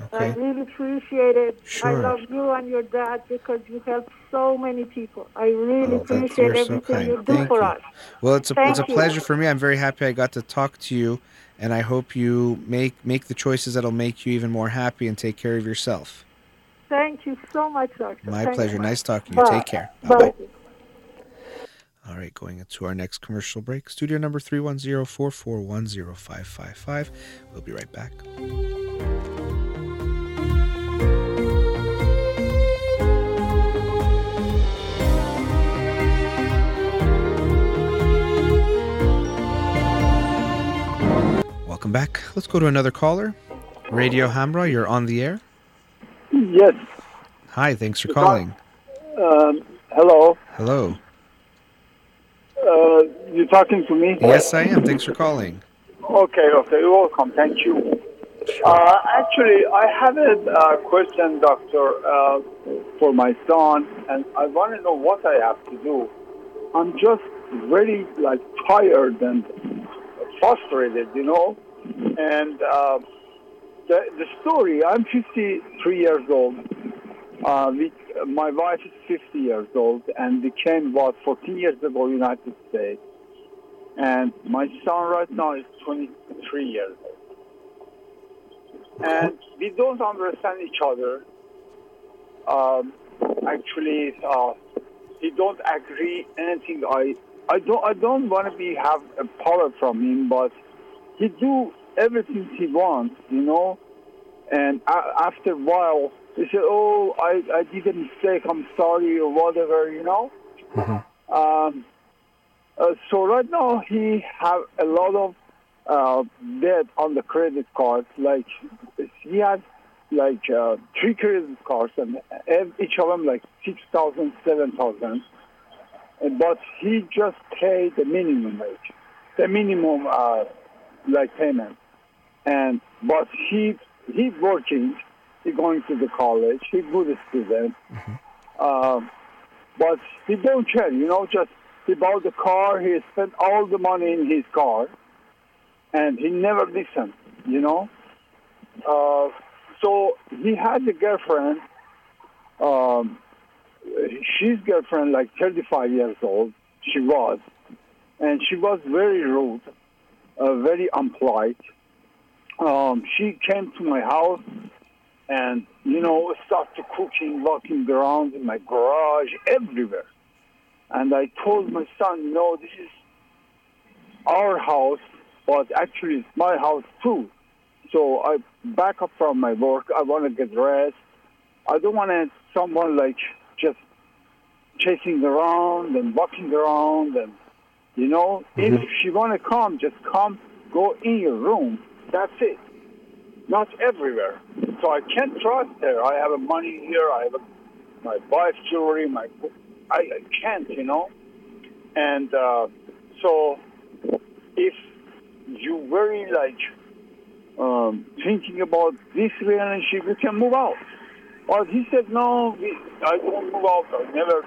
Okay. I really appreciate it. Sure. I love you and your dad because you help so many people. I really oh, appreciate everything so you do Thank for you. us. Well, it's a Thank it's a pleasure you. for me. I'm very happy I got to talk to you, and I hope you make make the choices that'll make you even more happy and take care of yourself. Thank you so much, doctor. My Thank pleasure. Nice talking to you. Take care. Bye. Bye. All right, going into our next commercial break. Studio number 310-441-0555. We'll be right back. Let's go to another caller. Radio Hamra, you're on the air. Yes. Hi, thanks for calling. Um, hello. Hello. Uh, you're talking to me? Yes, I am. Thanks for calling. Okay, okay. You're welcome. Thank you. Uh, actually, I have a uh, question, doctor, uh, for my son, and I want to know what I have to do. I'm just very like tired and frustrated, you know. And uh, the the story. I'm 53 years old. Uh, we, my wife is 50 years old, and we came about 14 years ago United States. And my son right now is 23 years old. And we don't understand each other. Um, actually, uh, he don't agree anything. I, I don't, I don't want to be have a power from him, but he do everything he wants, you know. And after a while, he said, "Oh, I, I did a mistake. I'm sorry, or whatever," you know. Um, uh, so right now he have a lot of uh, debt on the credit cards. Like he has like uh, three credit cards, and each of them like six thousand, seven thousand. And- But he just paid the minimum wage, the minimum uh, like payment. And but he he working, he going to the college, he good student. Um, but he don't care, you know. Just he bought the car, he spent all the money in his car, and he never listened, you know. Uh, so he had a girlfriend. Um, she's girlfriend, like 35 years old. She was, and she was very rude, uh, very unpolite. Um, she came to my house and you know started cooking, walking around in my garage, everywhere. And I told my son, no, this is our house, but actually it's my house too. So I back up from my work. I want to get rest. I don't want someone like just chasing around and walking around and you know if she want to come just come go in your room. That's it. Not everywhere. So i can't trust her. I have a money here. I have a, my wife's jewelry my I, I can't you know? And uh, so if you very like um, thinking about this relationship you can move out. But he said no we, i don't move out. I never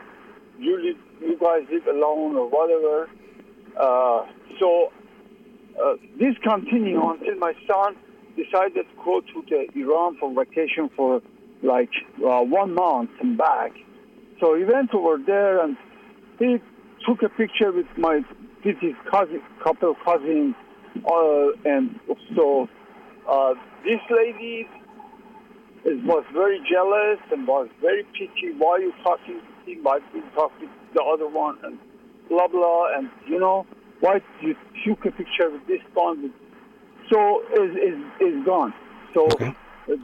you live, you guys live alone or whatever. Uh, so uh, this continued until my son decided to go to the Iran for vacation for like uh, one month and back. So he went over there and he took a picture with my with his cousin, couple cousins, uh, and so uh, this lady was very jealous and was very picky. Why are you talking to him? Why you talking to the other one? And blah blah. And you know, why you took a picture with this one? So is is is gone. So Okay. uh,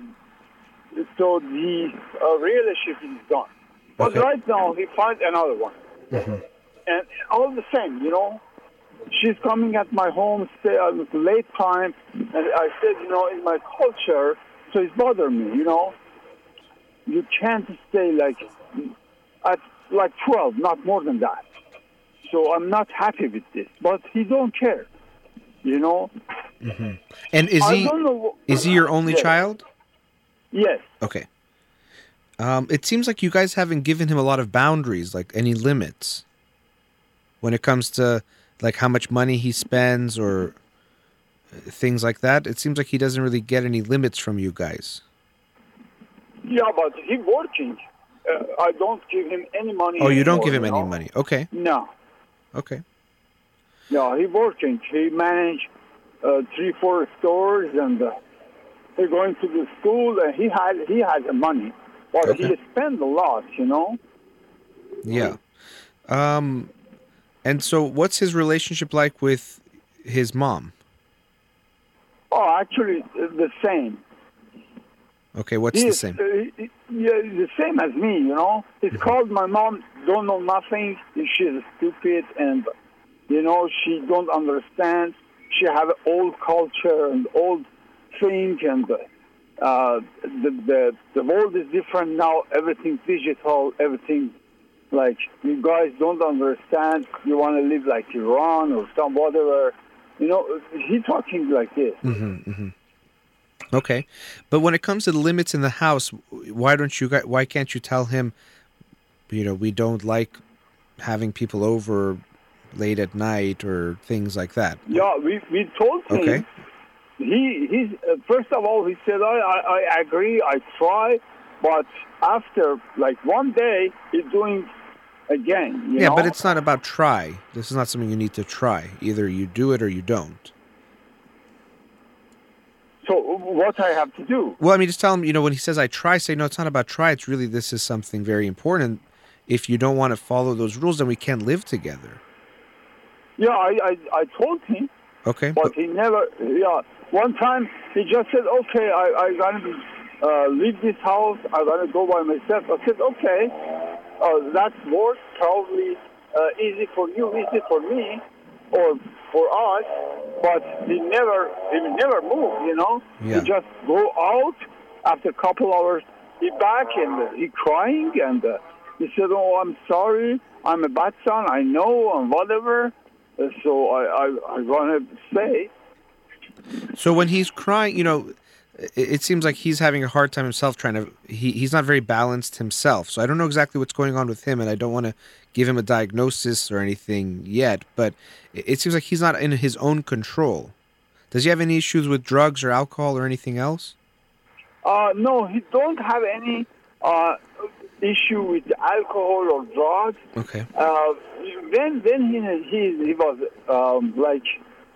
so the uh, relationship is gone. But Okay. right now he finds another one, and all the same, you know. She's coming at my home stay uh, at late time, and I said, you know, in my culture, so it's bothering me, you know. You can't stay like at like 12, not more than that. So I'm not happy with this, but he don't care, you know. And is I he don't is he your only Yes. child? Yes. Okay. Um, it seems like you guys haven't given him a lot of boundaries, like any limits, when it comes to like how much money he spends or uh, things like that. It seems like he doesn't really get any limits from you guys. Yeah, but he working. Uh, I don't give him any money. Oh, you don't give him any money. Okay. No. Okay. No, he working. He manage uh, three, four stores, and uh, he going to the school. And he had he has the money, but Okay. he spend a lot. You know. Yeah. Um, and so what's his relationship like with his mom? Oh, actually, the same. Okay, what's the same? Uh, he- yeah, the same as me. You know. He's Mm-hmm. called my mom. Don't know nothing. She's stupid, and you know she don't understand. She have old culture and old thing, and uh, the the the world is different now. Everything's digital. Everything like you guys don't understand. You want to live like Iran or some whatever. You know, he talking like this. Okay, but when it comes to the limits in the house, why don't you? Why can't you tell him? You know, we don't like having people over late at night or things like that. Yeah, we we told him. Okay. He he's uh, first of all he said I, I I agree I try, but after like one day, he's doing again. You yeah, know? but it's not about try. This is not something you need to try. Either you do it or you don't. So what I have to do? Well, I mean, just tell him, you know, when he says I try, say, no, it's not about try. It's really, this is something very important. If you don't want to follow those rules, then we can't live together. Yeah, I I, I told him, Okay. but he never. Yeah, one time he just said, "Okay, I I gonna uh, leave this house. I'm gonna go by myself." I said, "Okay, uh, that's work probably uh, easy for you, easy for me, or for us." But he never he never moved. You know, Yeah. he just go out after a couple hours. He back and he crying and uh, he said, "Oh, I'm sorry. I'm a bad son. I know and whatever." Uh, So I I, I want to say. So when he's crying, you know, it, seems like he's having a hard time himself trying to. He, he's not very balanced himself. So I don't know exactly what's going on with him, and I don't want to give him a diagnosis or anything yet. But it, it seems like he's not in his own control. Does he have any issues with drugs or alcohol or anything else? Uh, no, he don't have any uh, issue with alcohol or drugs. Okay. Uh, when when he he, he was um, like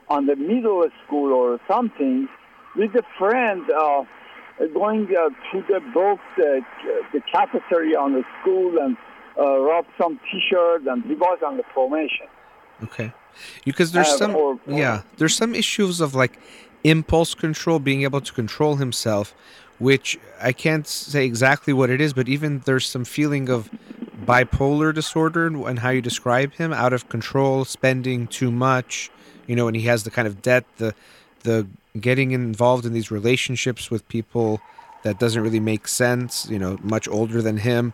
on the middle school or something with a friend uh, going uh, to the book the, the cafeteria on the school and uh, robbed some T-shirt and he was on the formation. Okay. Because there's Uh, some or- yeah, there's some issues of like impulse control, being able to control himself, which I can't say exactly what it is, but even there's some feeling of bipolar disorder and how you describe him, out of control, spending too much, you know, and he has the kind of debt, the the getting involved in these relationships with people that doesn't really make sense, you know, much older than him.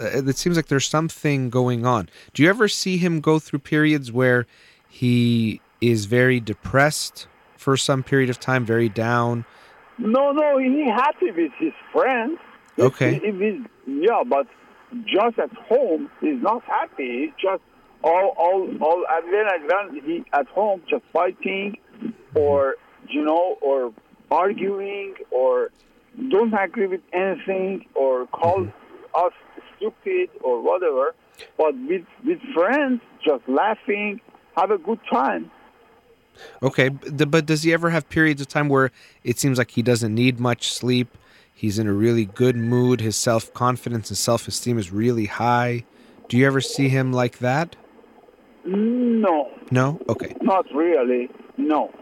Uh, it seems like there's something going on. Do you ever see him go through periods where he is very depressed for some period of time, very down? No, no, he happy with his friends. Okay. If he's, yeah, but just at home, he's not happy. He's just all, all, all. And then when he at home, just fighting, or you know, or arguing, or don't agree with anything, or call mm-hmm. us stupid or whatever. But with with friends, just laughing, have a good time. Okay, but does he ever have periods of time where it seems like he doesn't need much sleep? He's in a really good mood. His self confidence and self esteem is really high. Do you ever see him like that? No, No? Okay. not really. No.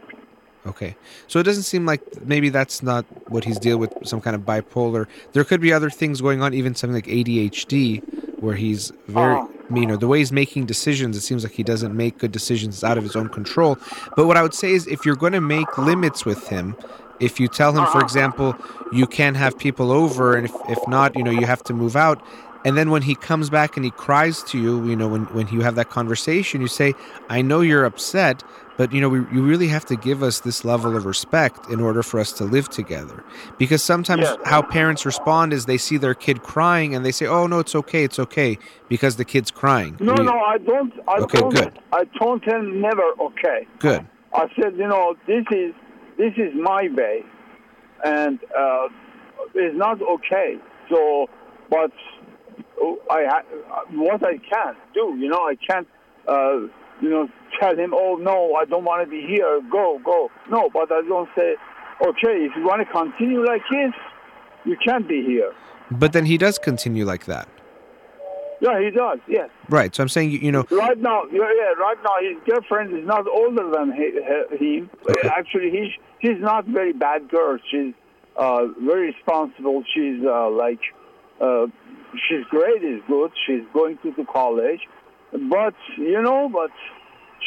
Okay. So it doesn't seem like maybe that's not what he's dealing with, some kind of bipolar. There could be other things going on, even something like ADHD, where he's very, Ah. you know, the way he's making decisions, it seems like he doesn't make good decisions out of his own control. But what I would say is if you're going to make limits with him, if you tell him, for example, you can't have people over, and if, if not, you know, you have to move out. And then when he comes back and he cries to you, you know, when, when you have that conversation, you say, I know you're upset, but, you know, we, you really have to give us this level of respect in order for us to live together. Because sometimes Yeah. how parents respond is they see their kid crying and they say, oh, no, it's okay, it's okay, because the kid's crying. No, We- no, I don't. I Okay, don't. good. I told him never. Okay. Good. I said, you know, this is this is my way, and uh, it's not okay. So, but oh, I what I can do, you know, I can't, uh, you know, tell him, oh no, I don't want to be here. Go, go. No, but I don't say, okay, if you want to continue like this, you can't be here. But then he does continue like that. Yeah, he does. Yes. Right. So I'm saying, you, you know, Right now, yeah, yeah, right now his girlfriend is not older than he, him. Okay. Actually, he's she's not very bad girl. She's uh, very responsible. She's uh, like uh, she's great. Is good. She's going to the college, but you know, but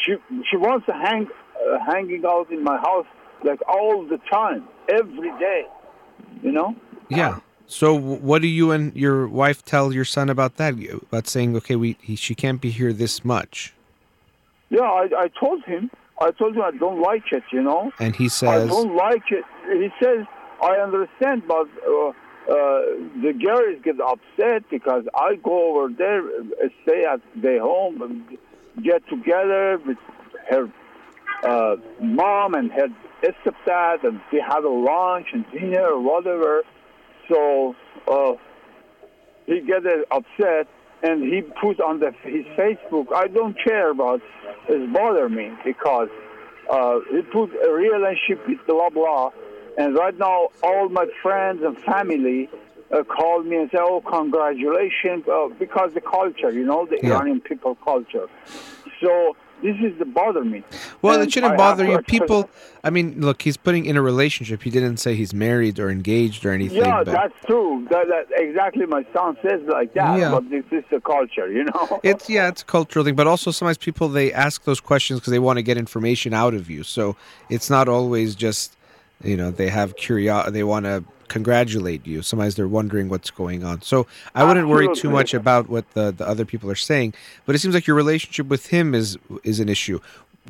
she she wants to hang uh, hanging out in my house like all the time, every day. You know. Yeah. So what do you and your wife tell your son about that? About saying, okay, we he, she can't be here this much, Yeah, I, I told him. I told him I don't like it. You know. and he says. I don't like it. He says, I understand, but uh, the girls get upset because I go over there, uh, stay at their home, get together with her uh, mom and her stepdad, and they have a lunch and dinner or whatever. So uh, he gets upset and he put on the, his Facebook, I don't care about it's bother me because uh, he put a relationship with blah blah, and right now all my friends and family uh, call me and said, "Oh, congratulations!" Uh, because the culture, you know, the Yeah. Iranian people culture. So this is the bother me. Well, And it shouldn't I bother you. People, I mean, look, he's putting in a relationship. He didn't say he's married or engaged or anything. Yeah, but that's true. That, that exactly. My son says like that, Yeah. but this is the culture, you know. it's yeah, it's a cultural thing. But also, sometimes people they ask those questions because they want to get information out of you. So it's not always just, you know, they have curiosity. They want to congratulate you. Sometimes they're wondering what's going on. So I wouldn't worry too much about what the, the other people are saying. But it seems like your relationship with him is is an issue.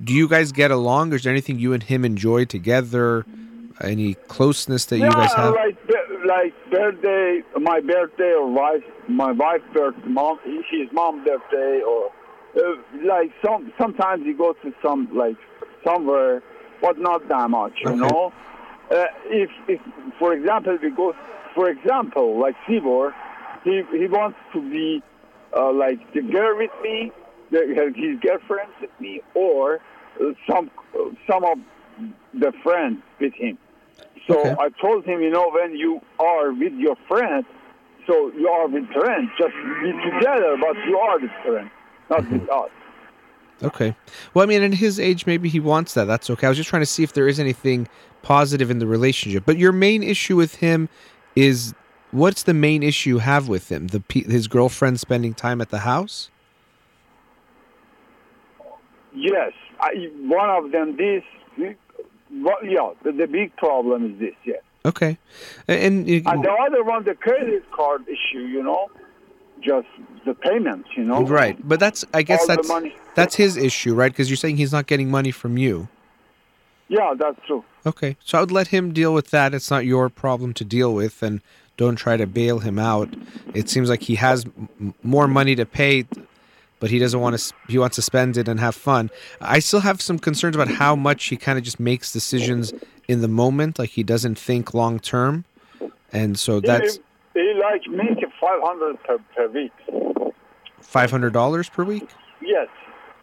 Do you guys get along? Is there anything you and him enjoy together? Any closeness that you guys have? like like birthday, my birthday or wife, my wife's birthday, mom, his mom birthday, or uh, like some. Sometimes you go to some like somewhere, but not that much, you Okay. know. Uh, if if for example we go, for example, like SeaWorld, he he wants to be uh, like the girl with me, the, his girlfriend with me, or uh, some uh, some of the friends with him. So Okay. I told him, you know, when you are with your friends, so you are with friends, just be together, but you are with friends, not with us. Okay. Well, I mean, in his age, maybe he wants that. That's okay. I was just trying to see if there is anything positive in the relationship. But your main issue with him is what's the main issue you have with him? The his girlfriend spending time at the house. Yes, I, one of them. This, well, yeah, the, the big problem is this. Yes, Okay. A- And, and the other one, the credit card issue. You know, just the payments. You know, right, but that's I guess All that's that's his issue, right? Because you're saying he's not getting money from you. Yeah, that's true. Okay. So I would let him deal with that. It's not your problem to deal with, and don't try to bail him out. It seems like he has m- more money to pay, but he doesn't want to. He wants to spend it and have fun. I still have some concerns about how much he kind of just makes decisions in the moment, like he doesn't think long term, and so that's he, he like make five hundred per, per week. five hundred dollars per week. Yes.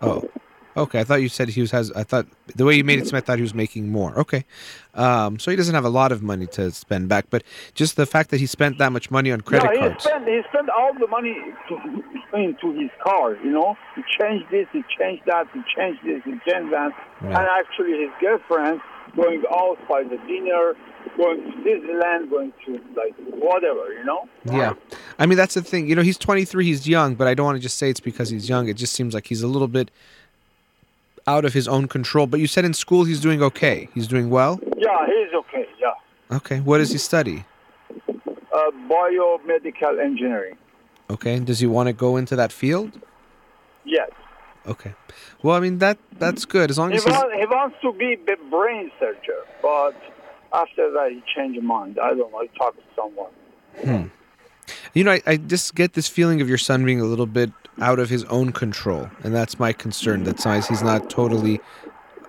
Oh, okay. I thought you said he was has. I thought the way you made it seem, I thought he was making more. Okay, um, so he doesn't have a lot of money to spend back, but just the fact that he spent that much money on credit yeah, he cards. spent he spent all the money to, into his car. You know, he changed this, he changed that, he changed this, he changed that, and actually his girlfriend going out by the dinner, going to Disneyland, going to like whatever. You know. Yeah. I mean, that's the thing. You know, he's 23, he's young, but I don't want to just say it's because he's young. It just seems like he's a little bit out of his own control. But you said in school he's doing okay. He's doing well? Yeah, he's okay. Yeah. Okay. What does he study? Uh, biomedical engineering. Okay. Does he want to go into that field? Yes. Okay. Well, I mean, that that's good. As long He, as he's. want, he wants to be a brain surgeon, but after that he changed his mind. I don't know. He talked to someone. Hmm. You know, I, I just get this feeling of your son being a little bit out of his own control. And that's my concern that sometimes he's not totally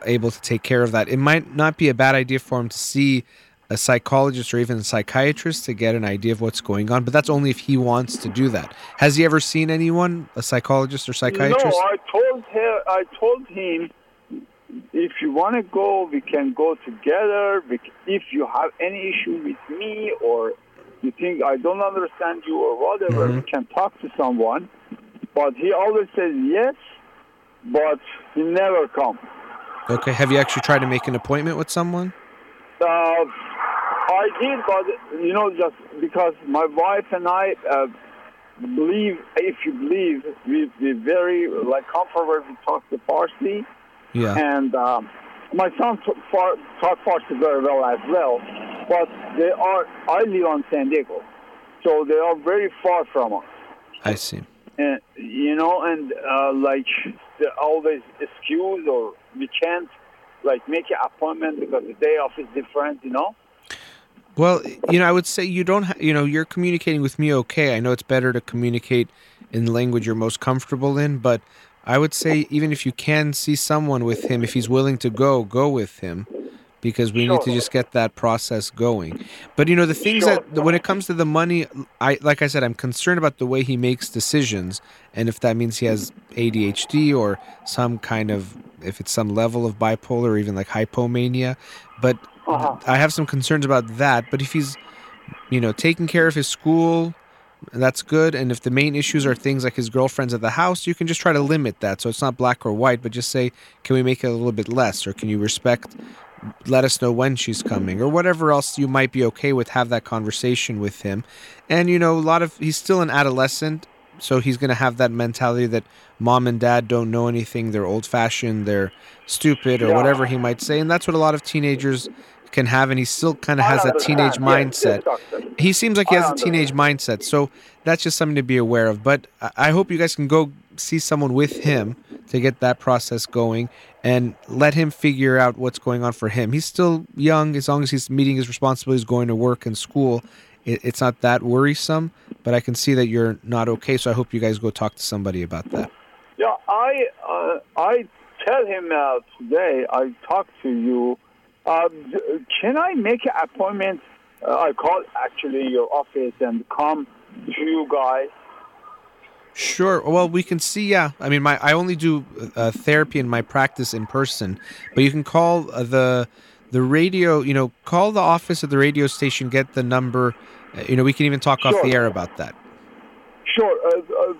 able to take care of that. It might not be a bad idea for him to see a psychologist or even a psychiatrist to get an idea of what's going on, but that's only if he wants to do that. Has he ever seen anyone, a psychologist or psychiatrist? No, I told her. I told him, if you want to go, we can go together. If you have any issue with me, or you think I don't understand you, or whatever, we can talk to someone. But he always says yes, but he never comes. Okay. Have you actually tried to make an appointment with someone? Uh, I did, but you know, just because my wife and I uh, believe, if you believe, we we very like comfortable. We talk to Farsi. Yeah. and um, my son t- far, taught Farsi very well as well. But they are, I live on San Diego, so they are very far from us. I see. And you know, and uh, like they always excuse or we can't like make an appointment because the day off is different. You know. Well, you know, I would say you don't. Ha- you know, you're communicating with me okay. I know it's better to communicate in the language you're most comfortable in, but I would say even if you can see someone with him, if he's willing to go, go with him, because we need to just get that process going. But you know, the things Sure. that when it comes to the money, I like I said, I'm concerned about the way he makes decisions, and if that means he has ADHD or some kind of, if it's some level of bipolar or even like hypomania. But Uh-huh. I have some concerns about that. But if he's, you know, taking care of his school. That's good. And if the main issues are things like his girlfriends at the house, you can just try to limit that. So it's not black or white, but just say, can we make it a little bit less? Or can you respect let us know when she's coming or whatever else you might be okay with have that conversation with him and you know a lot of he's still an adolescent so he's going to have that mentality that mom and dad don't know anything they're old fashioned they're stupid or Yeah. whatever he might say and that's what a lot of teenagers can have and he still kind of has that teenage mindset he seems like he has a teenage mindset so that's just something to be aware of but I- hope you guys can go see someone with him to get that process going and let him figure out what's going on for him he's still young as long as he's meeting his responsibilities going to work and school it's not that worrisome but i can see that you're not okay so i hope you guys go talk to somebody about that Yeah, I uh, I tell him uh, today. I talk to you. Uh, can I make an appointment? Uh, I call actually your office and come to you guys. Sure. Well, we can see. Yeah. I mean, my I only do uh, therapy in my practice in person, but you can call uh, the the radio. You know, call the office of the radio station. Get the number. Uh, you know, we can even talk off the air about that. Sure, uh, uh,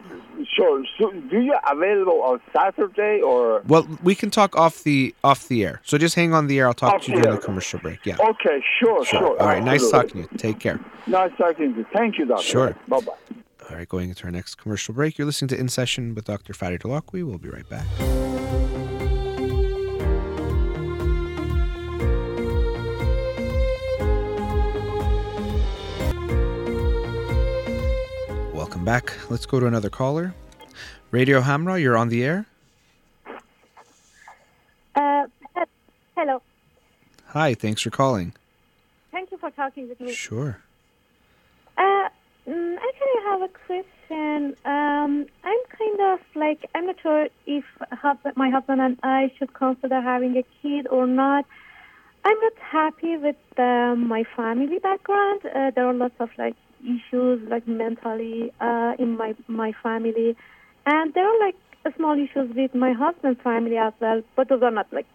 sure. So, do you available on Saturday or? Well, we can talk off the off the air. So just hang on the air. I'll talk Off to you during the commercial break. Yeah. Okay, sure, sure. All right. Nice talking to you. Take care. Nice talking to you. Thank you, doctor. Sure. Bye bye. All right. Going into our next commercial break. You're listening to In Session with Dr. Fadi Holakwi. We'll be right back. Welcome back. Let's go to another caller. Radio Hamra, you're on the air. Uh, hello. Hi, thanks for calling. Thank you for talking with me. Sure. Uh, mm, actually, I have a question. Um, I'm kind of like I'm not sure if my husband and I should consider having a kid or not. I'm not happy with uh, my family background. Uh, there are lots of like issues, like mentally, uh, in my my family, and there are like small issues with my husband's family as well. But those are not like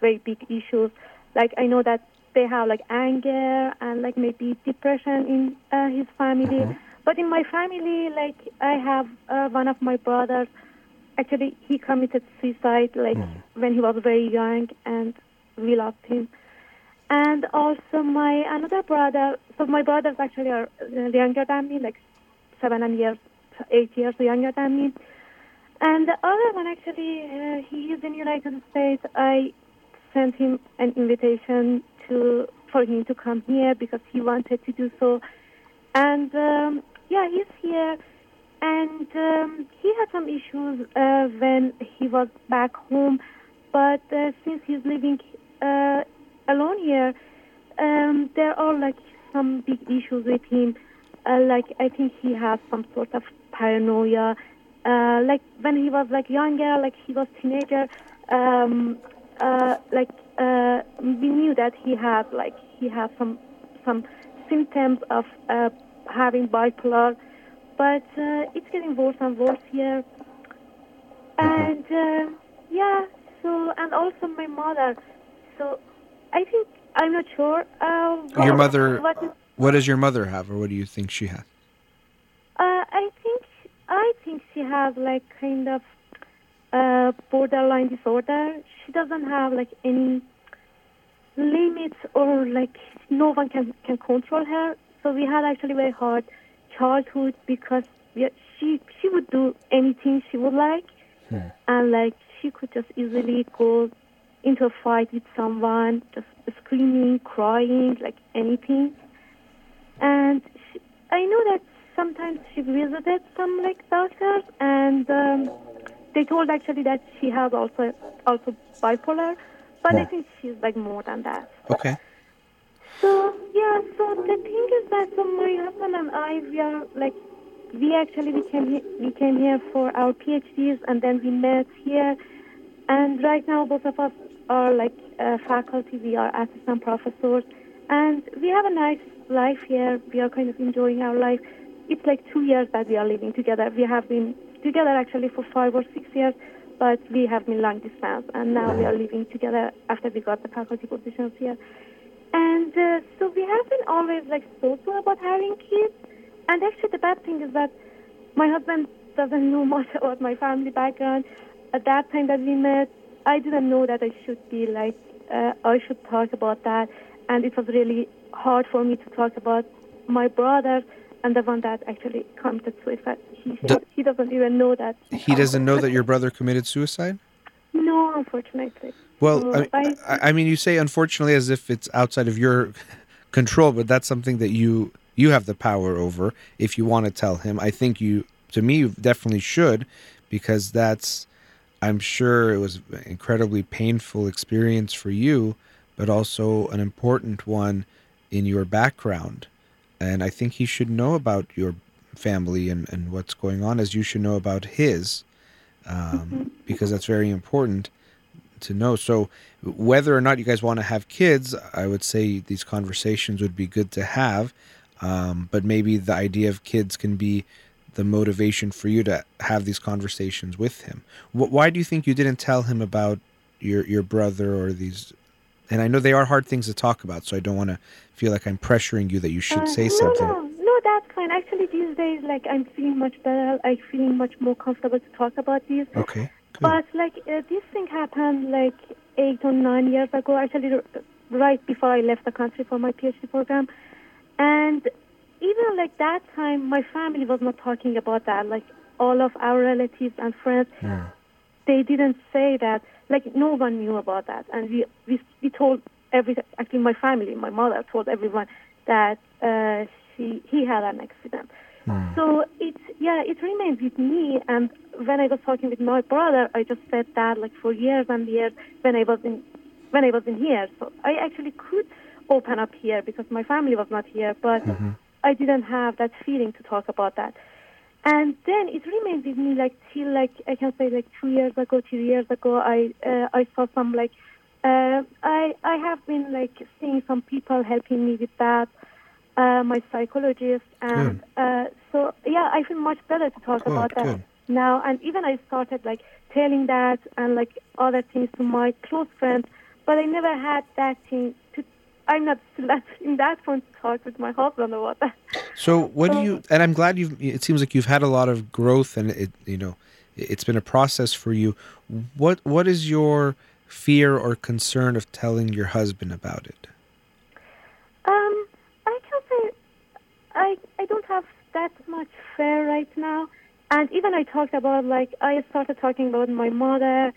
very big issues. Like I know that they have like anger and like maybe depression in uh, his family. But in my family, like I have uh, one of my brothers. Actually, he committed suicide like when he was very young, and we lost him. And also my another brother. So my brothers actually are uh, younger than me, like seven and years, eight years younger than me. And the other one actually, uh, he is in United States. I sent him an invitation to for him to come here because he wanted to do so. And um, yeah, he's here. And um, he had some issues uh, when he was back home, but uh, since he's living uh, alone here, um, there are like some big issues with him. Uh, like I think he has some sort of paranoia. Uh, like when he was like younger, like he was teenager, um, uh, like uh, we knew that he had like he had some some symptoms of uh, having bipolar, but uh, it's getting worse and worse here. And uh, yeah, so and also my mother. So I think I'm not sure. Uh, Your mother- What is, What does your mother have, or what do you think she has? uh, I I think she has like kind of uh, borderline disorder. She doesn't have like any limits or like no one can can control her. So we had actually very hard childhood because we, she she would do anything she would like, and like she could just easily go into a fight with someone, just screaming, crying, like anything. And she, I know that sometimes she visited some like doctors, and um, they told actually that she has also also bipolar, but I think she's like more than that. Okay. So yeah, so the thing is that so my husband and I we are like we actually we came here, we came here for our PhDs and then we met here, and right now both of us are like uh, faculty, we are assistant professors, and we have a nice life here. We are kind of enjoying our life. It's like two years that we are living together. We have been together actually for five or six years, but we have been long distance, and now we are living together after we got the faculty positions here. And uh, so we have been always like social about having kids. And actually, the bad thing is that my husband doesn't know much about my family background. At that time that we met, I didn't know that I should be like uh, I should talk about that, and it was really hard for me to talk about my brother and the one that actually committed suicide. He Do- he doesn't even know that. He doesn't know that your brother committed suicide? No, unfortunately. Well, I, I- I, I mean, you say unfortunately as if it's outside of your control, but that's something that you you have the power over. If you want to tell him, I think you, to me, you definitely should, because that's, I'm sure it was an incredibly painful experience for you, but also an important one in your background, and I think he should know about your family and and what's going on, as you should know about his, um, because that's very important to know. So, whether or not you guys want to have kids, I would say these conversations would be good to have. Um, but maybe the idea of kids can be the motivation for you to have these conversations with him. Wh- why do you think you didn't tell him about your your brother or these? And I know they are hard things to talk about, so I don't want to feel like I'm pressuring you that you should Uh, say no, something. No, no, that's fine. Actually, these days, like, I'm feeling much better. I'm feeling much more comfortable to talk about these. Okay. Good. But, like, uh, this thing happened, like, eight or nine years ago, actually, right before I left the country for my PhD program. And even, like, that time, my family was not talking about that. Like, all of our relatives and friends, they didn't say that. Like, no one knew about that. And we, we, we told every, actually, my family, my mother told everyone that uh, she, he had an accident. So it, yeah, it remained with me. And when I was talking with my brother, I just said that like for years and years when I was in, when I was in here. So I actually could open up here because my family was not here, but I didn't have that feeling to talk about that. And then it remained with me like till like I can say like two years ago, three years ago. I uh, I saw some like uh, I I have been like seeing some people helping me with that. Uh, my psychologist and uh, so yeah, I feel much better to talk Good, about that good. now. And even I started like telling that and like other things to my close friends, but I never had that thing. I'm not in that point to talk with my husband about that. So what do you? And I'm glad you've. It seems like you've had a lot of growth, and it you know, it's been a process for you. What what is your fear or concern of telling your husband about it? Um, I can say I I don't have that much fear right now, and even I talked about like I started talking about my mother,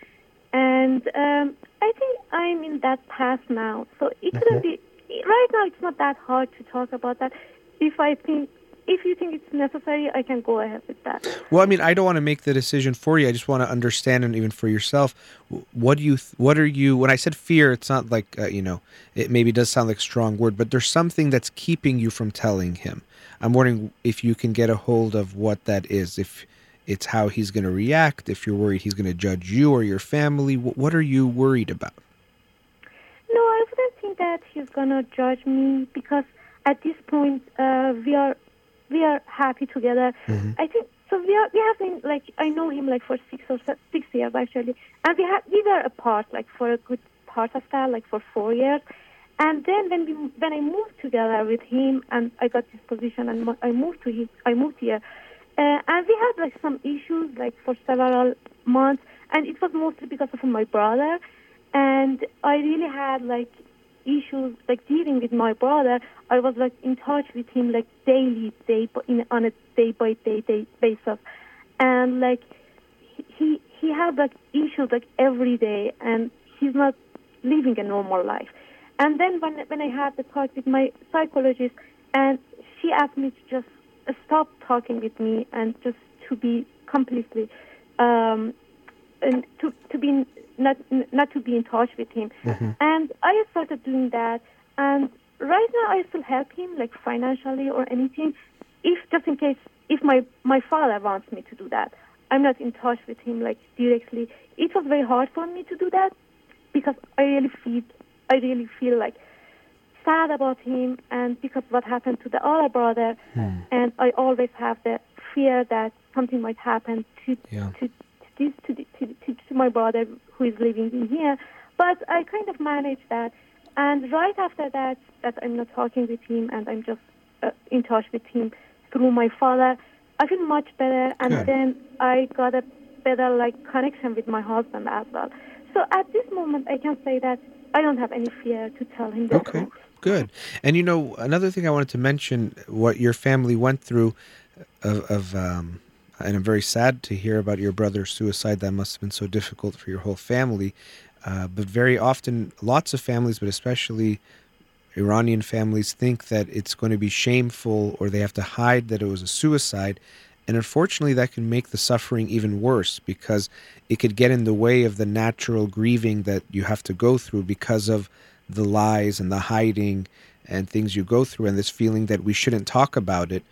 and um, I think I'm in that path now. So it couldn't be right now. It's not that hard to talk about that. If I think if you think it's necessary, I can go ahead with that. Well, I mean, I don't want to make the decision for you. I just want to understand, and even for yourself, what do you? What are you? When I said fear, it's not like uh, you know, it maybe does sound like a strong word, but there's something that's keeping you from telling him. I'm wondering if you can get a hold of what that is. If it's how he's going to react, if you're worried he's going to judge you or your family, wh- what are you worried about? No, I wouldn't think that he's gonna judge me because at this point uh, we are we are happy together. I think so. We are we have been like I know him like for six or se- six years actually, and we have we were apart like for a good part of that, like for four years. And then when we when I moved together with him and I got this position and mo- I moved to his I moved here, uh, and we had like some issues like for several months, and it was mostly because of my brother and I really had like issues like dealing with my brother. I was like in touch with him like daily, day in on a day by day day basis, and like he he had like issues like every day, and he's not living a normal life. And then when when I had the talk with my psychologist, and she asked me to just stop talking with me and just to be completely um, and to to be not not to be in touch with him. And I started doing that. And right now, I still help him like financially or anything, if just in case if my my father wants me to do that. I'm not in touch with him like directly. It was very hard for me to do that because I really feel I really feel like sad about him and because what happened to the other brother and I always have the fear that something might happen to Yeah. to to, this, to, to, to, to my brother who is living in here. But I kind of managed that. And right after that, that I'm not talking with him and I'm just uh, in touch with him through my father, I feel much better. And Good. then I got a better like connection with my husband as well. So at this moment, I can say that I don't have any fear to tell him the Okay. Good. And you know, another thing I wanted to mention, what your family went through, of, of um, and I'm very sad to hear about your brother's suicide. That must have been so difficult for your whole family. Uh, but very often, lots of families, but especially Iranian families, think that it's going to be shameful or they have to hide that it was a suicide. And unfortunately, that can make the suffering even worse because it could get in the way of the natural grieving that you have to go through because of the lies and the hiding and things you go through. And this feeling that we shouldn't talk about it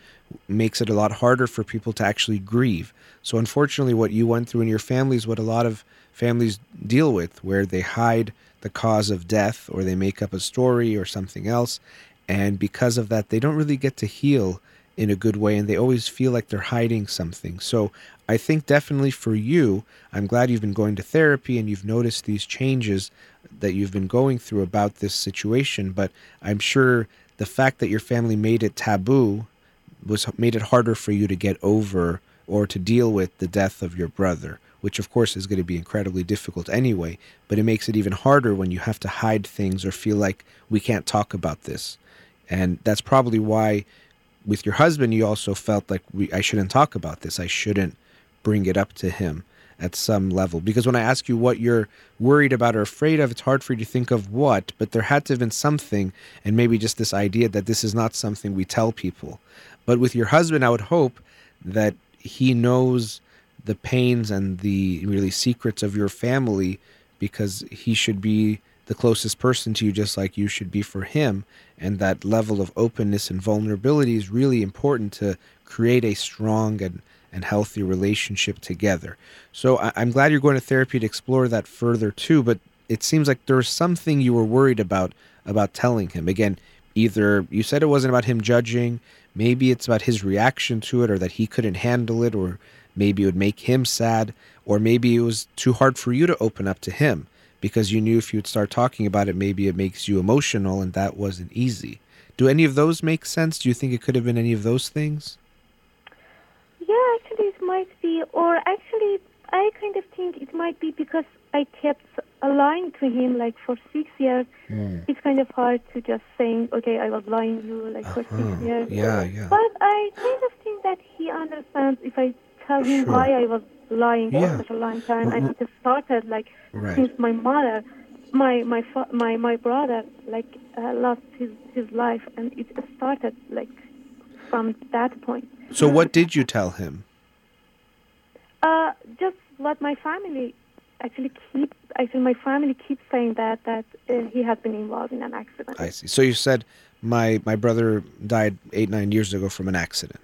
makes it a lot harder for people to actually grieve. So, unfortunately, what you went through in your family is what a lot of families deal with, where they hide the cause of death or they make up a story or something else. And because of that, they don't really get to heal in a good way and they always feel like they're hiding something. So I think definitely for you, I'm glad you've been going to therapy and you've noticed these changes that you've been going through about this situation. But I'm sure the fact that your family made it taboo was made it harder for you to get over or to deal with the death of your brother, which of course is going to be incredibly difficult anyway. But it makes it even harder when you have to hide things or feel like we can't talk about this. And that's probably why with your husband you also felt like we I shouldn't talk about this. I shouldn't bring it up to him at some level. Because when I ask you what you're worried about or afraid of, it's hard for you to think of what, but there had to have been something, and maybe just this idea that this is not something we tell people. But with your husband, I would hope that he knows the pains and the really secrets of your family because he should be the closest person to you just like you should be for him and that level of openness and vulnerability is really important to create a strong and, and healthy relationship together. So I, i'm glad you're going to therapy to explore that further too but it seems like there's something you were worried about about telling him. Again either you said it wasn't about him judging maybe it's about his reaction to it or that he couldn't handle it or maybe it would make him sad or maybe it was too hard for you to open up to him because you knew if you would start talking about it maybe it makes you emotional and that wasn't easy. Do any of those make sense? Do you think it could have been any of those things Yeah, actually, it might be, or actually, I kind of think it might be because I kept lying to him like for six years. It's kind of hard to just saying, okay, I was lying to you like for Uh-huh. six years. Yeah, yeah. But I kind of think that he understands if I tell him Sure. why I was lying Yeah. for such a long time, and it started like Right. since my mother, my my fa- my my brother like uh, lost his his life, and it started like from that point. so what did you tell him Uh, just what my family actually keep. Actually, my family keeps saying that that uh, he has been involved in an accident. i see so you said my my brother died eight nine years ago from an accident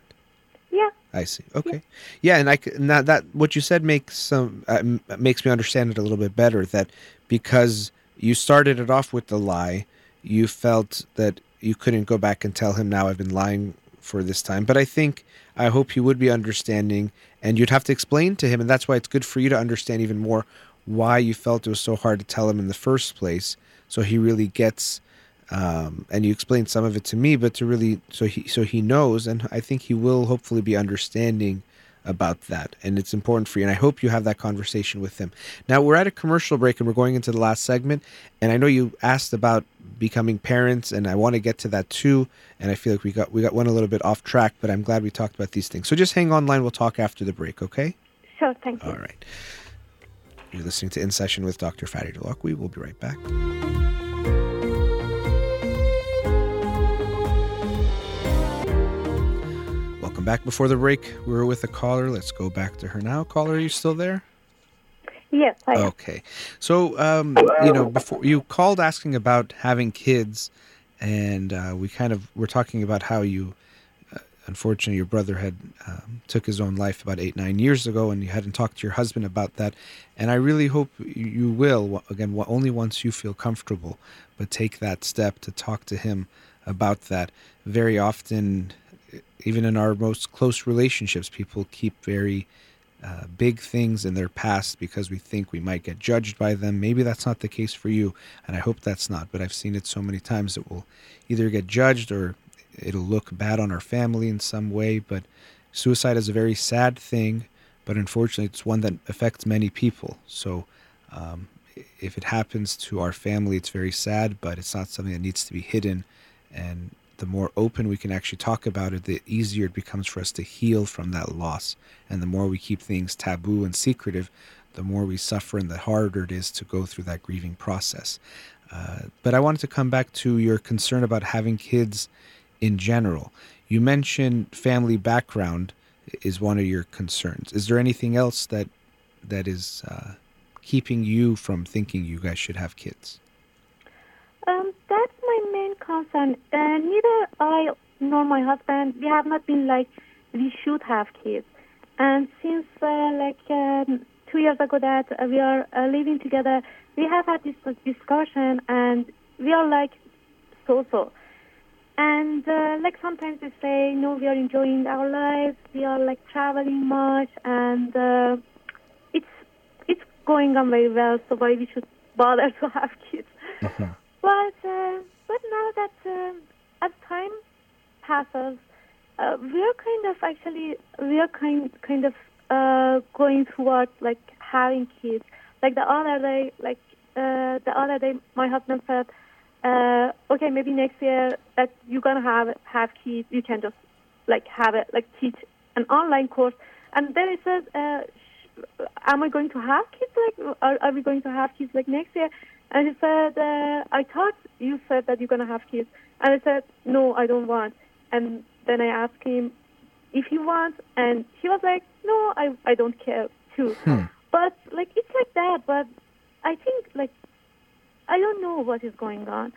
yeah, I see. Okay. Yeah, and I now that what you said makes some uh, makes me understand it a little bit better. That because you started it off with the lie, you felt that you couldn't go back and tell him now I've been lying for this time. But I think I hope he would be understanding, and you'd have to explain to him, and that's why it's good for you to understand even more why you felt it was so hard to tell him in the first place, so he really gets um, and you explained some of it to me, but to really so he so he knows, and I think he will hopefully be understanding about that, and it's important for you. And I hope you have that conversation with them. Now we're at a commercial break, and we're going into the last segment, and I know you asked about becoming parents, and I want to get to that too. And I feel like we got we got one a little bit off track, but I'm glad we talked about these things. So just hang online. We'll talk after the break, okay? sure. Thank you. All right. You're listening to In Session with Dr. Fadi Holakwi. We'll be right back. Back. Before the break, we were with a caller. Let's go back to her now. Caller, are you still there? Yes, I am. Okay. So, um, you know, before you called asking about having kids, and uh, we kind of were talking about how you uh, unfortunately your brother had um, took his own life about eight nine years ago, and you hadn't talked to your husband about that. And I really hope you will again only once you feel comfortable, but take that step to talk to him about that. Very often, even in our most close relationships, people keep very uh, big things in their past because we think we might get judged by them. Maybe that's not the case for you, and I hope that's not. But I've seen it so many times that we'll either get judged or it'll look bad on our family in some way. But suicide is a very sad thing, but unfortunately, it's one that affects many people. So um, if it happens to our family, it's very sad, but it's not something that needs to be hidden. And the more open we can actually talk about it, the easier it becomes for us to heal from that loss. And the more we keep things taboo and secretive, the more we suffer and the harder it is to go through that grieving process. Uh, but I wanted to come back to your concern about having kids in general. You mentioned family background is one of your concerns. Is there anything else that that is uh, keeping you from thinking you guys should have kids? Um, that's my concern. Uh, neither I nor my husband, we have not been like we should have kids. And since uh, like um, two years ago that uh, we are uh, living together, we have had this discussion, and we are like so-so. And uh, like sometimes we say, no, we are enjoying our lives. We are like traveling much, and uh, it's it's going on very well. So why we should bother to have kids? Mm-hmm. But uh, but now that uh, as time passes, uh, we are kind of actually we are kind kind of uh, going towards like having kids. Like the other day, like uh, the other day, my husband said, uh, "Okay, maybe next year that you're gonna have have kids, you can just like have it, like teach an online course." And then he said, uh, sh- "Am I going to have kids? Like, are, are we going to have kids like next year?" And he said, uh, "I thought you said that you're gonna have kids." And I said, "No, I don't want." And then I asked him if he wants, and he was like, "No, I I don't care too." Hmm. But like it's like that. But I think like I don't know what is going on.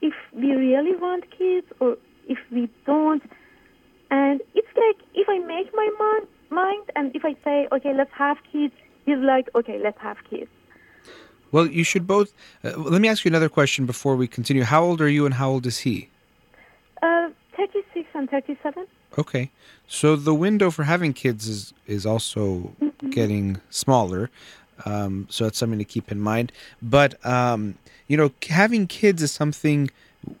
If we really want kids or if we don't, and it's like if I make my mon- mind and if I say, "Okay, let's have kids," he's like, "Okay, let's have kids." Well, you should both. Uh, let me ask you another question before we continue. How old are you, and how old is he? Uh, 36 and 37. Okay, so the window for having kids is is also getting smaller. Um, so that's something to keep in mind. But um, you know, having kids is something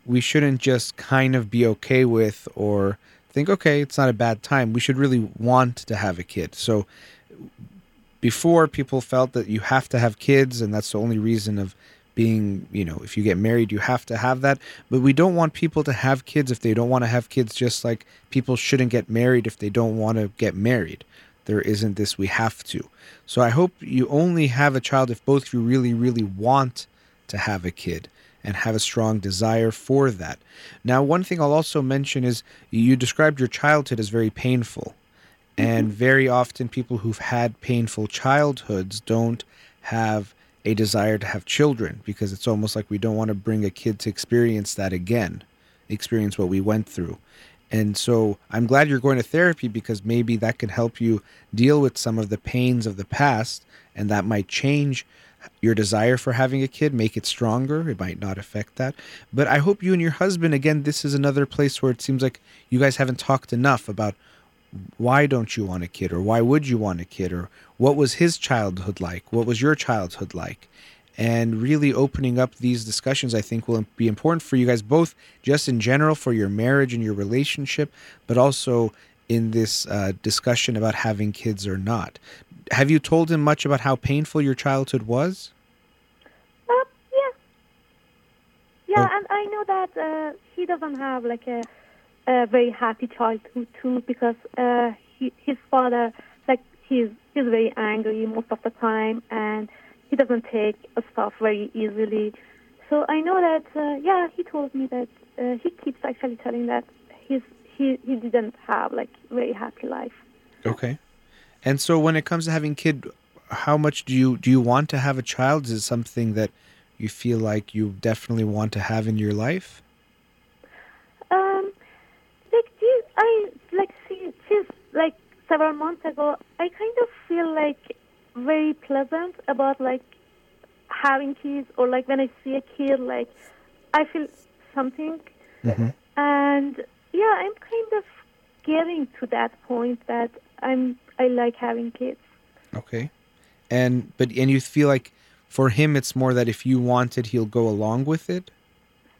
we shouldn't just kind of be okay with or think, okay, it's not a bad time. We should really want to have a kid. So before people felt that you have to have kids and that's the only reason of being you know if you get married you have to have that. But we don't want people to have kids if they don't want to have kids just like people shouldn't get married if they don't want to get married. There isn't this we have to. So i hope you only have a child if both of you really really want to have a kid and have a strong desire for that. Now one thing i'll also mention is you described your childhood as very painful and very often people who've had painful childhoods don't have a desire to have children because it's almost like we don't want to bring a kid to experience that again, experience what we went through. And so I'm glad you're going to therapy because maybe that can help you deal with some of the pains of the past and that might change your desire for having a kid, make it stronger. It might not affect that. But I hope you and your husband, again, this is another place where it seems like you guys haven't talked enough about why don't you want a kid or why would you want a kid or what was his childhood like what was your childhood like and really opening up these discussions i think will be important for you guys both just in general for your marriage and your relationship but also in this uh, discussion about having kids or not have you told him much about how painful your childhood was Uh, yeah. Yeah, Oh. and I know that uh, he doesn't have like a, a very happy childhood too because uh, he, his father, like he's he's very angry most of the time and he doesn't take stuff very easily. So I know that uh, yeah, he told me that uh, he keeps actually telling that he's he he didn't have like very happy life. okay and so when it comes to having kid how much do you do you want to have a child is it something that you feel like you definitely want to have in your life Um, like, you, I like several months ago, I kind of feel like very pleasant about like having kids, or like when I see a kid, like I feel something, hmm and yeah, I'm kind of getting to that point that I'm I like having kids. Okay. And but and you feel like for him it's more that if you want it he'll go along with it?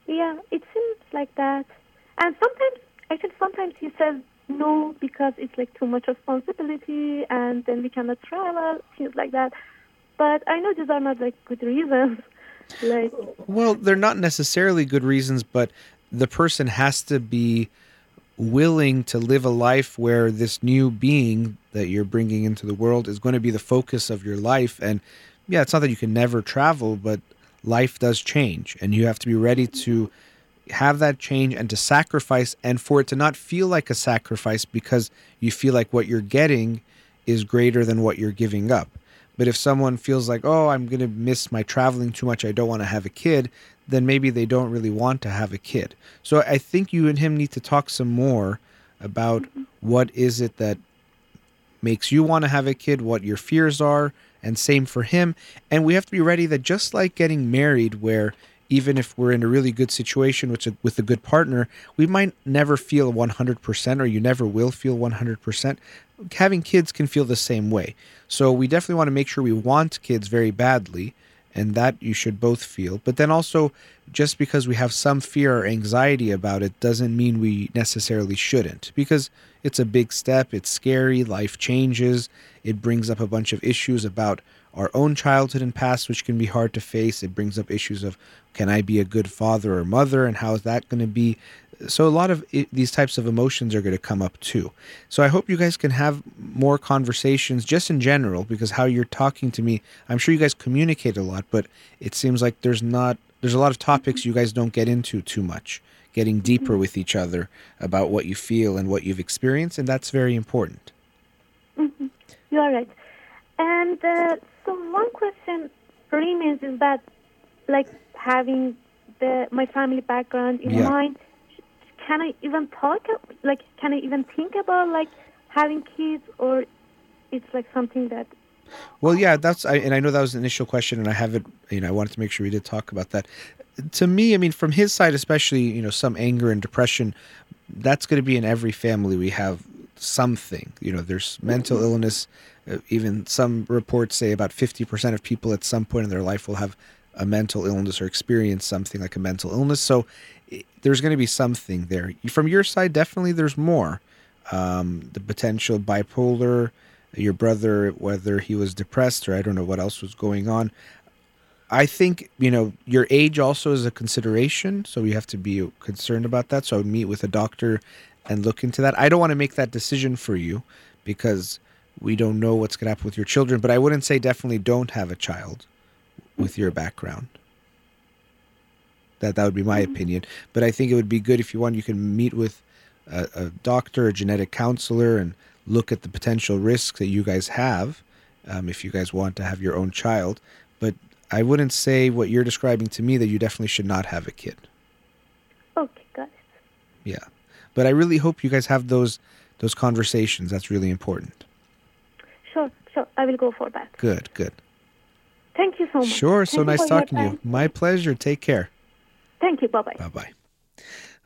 Yeah, it seems like that. And sometimes, actually, sometimes he says no because it's like too much responsibility, and then we cannot travel, things like that. But I know these are not like good reasons. like, Well, they're not necessarily good reasons, but the person has to be willing to live a life where this new being that you're bringing into the world is going to be the focus of your life. And yeah, it's not that you can never travel, but life does change, and you have to be ready to have that change and to sacrifice, and for it to not feel like a sacrifice because you feel like what you're getting is greater than what you're giving up. But if someone feels like, oh, I'm going to miss my traveling too much, I don't want to have a kid, then maybe they don't really want to have a kid. So I think you and him need to talk some more about mm-hmm. what is it that makes you want to have a kid, what your fears are, and same for him. And we have to be ready that just like getting married, where even if we're in a really good situation with a, with a good partner, we might never feel 100% or you never will feel 100%. Having kids can feel the same way. So we definitely want to make sure we want kids very badly and that you should both feel. But then also, just because we have some fear or anxiety about it doesn't mean we necessarily shouldn't, because it's a big step, it's scary, life changes, it brings up a bunch of issues about our own childhood and past, which can be hard to face. It brings up issues of can I be a good father or mother, and how is that going to be? So, a lot of i these types of emotions are going to come up too. So, I hope you guys can have more conversations just in general, because how you're talking to me, I'm sure you guys communicate a lot, but it seems like there's not, there's a lot of topics you guys don't get into too much, getting deeper with each other about what you feel and what you've experienced, and that's very important. you are right. And uh, so one question remains is that, like having the my family background in Yeah. mind, can I even talk? Like, can I even think about like having kids, or it's like something that Well, yeah, that's I, and I know that was the initial question, and I have it. You know, I wanted to make sure we did talk about that. To me, I mean, from his side, especially, you know, some anger and depression, that's going to be in every family. We have something. You know, there's mental illness. Uh, even some reports say about fifty percent of people at some point in their life will have a mental illness or experience something like a mental illness. So there's going to be something there. From your side, definitely, there's more. Um, the potential bipolar your brother, whether he was depressed or I don't know what else was going on. I think, you know, your age also is a consideration. So you have to be concerned about that. So I would meet with a doctor and look into that. I don't want to make that decision for you because we don't know what's going to happen with your children. But I wouldn't say definitely don't have a child with your background. That that would be my opinion. But I think it would be good if you want. You can meet with a, a doctor, a genetic counselor, and look at the potential risks that you guys have um, if you guys want to have your own child. But I wouldn't say what you're describing to me that you definitely should not have a kid. okay, got it. Yeah. But I really hope you guys have those those conversations. That's really important. Sure, sure. I will go for that. Good, good. Thank you so much. Sure. So Thank nice talking to you. My pleasure. Take care. Thank you. Bye bye. Bye bye.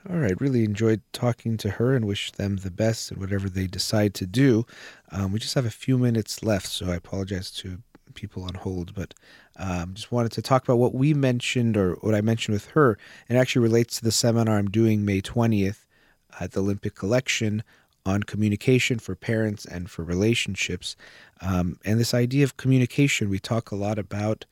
All right. Really enjoyed talking to her and wish them the best in whatever they decide to do. Um, we just have a few minutes left, so I apologize to people on hold, but um, just wanted to talk about what we mentioned or what I mentioned with her. It actually relates to the seminar I'm doing May 20th at the Olympic Collection on communication for parents and for relationships. Um, and this idea of communication, we talk a lot about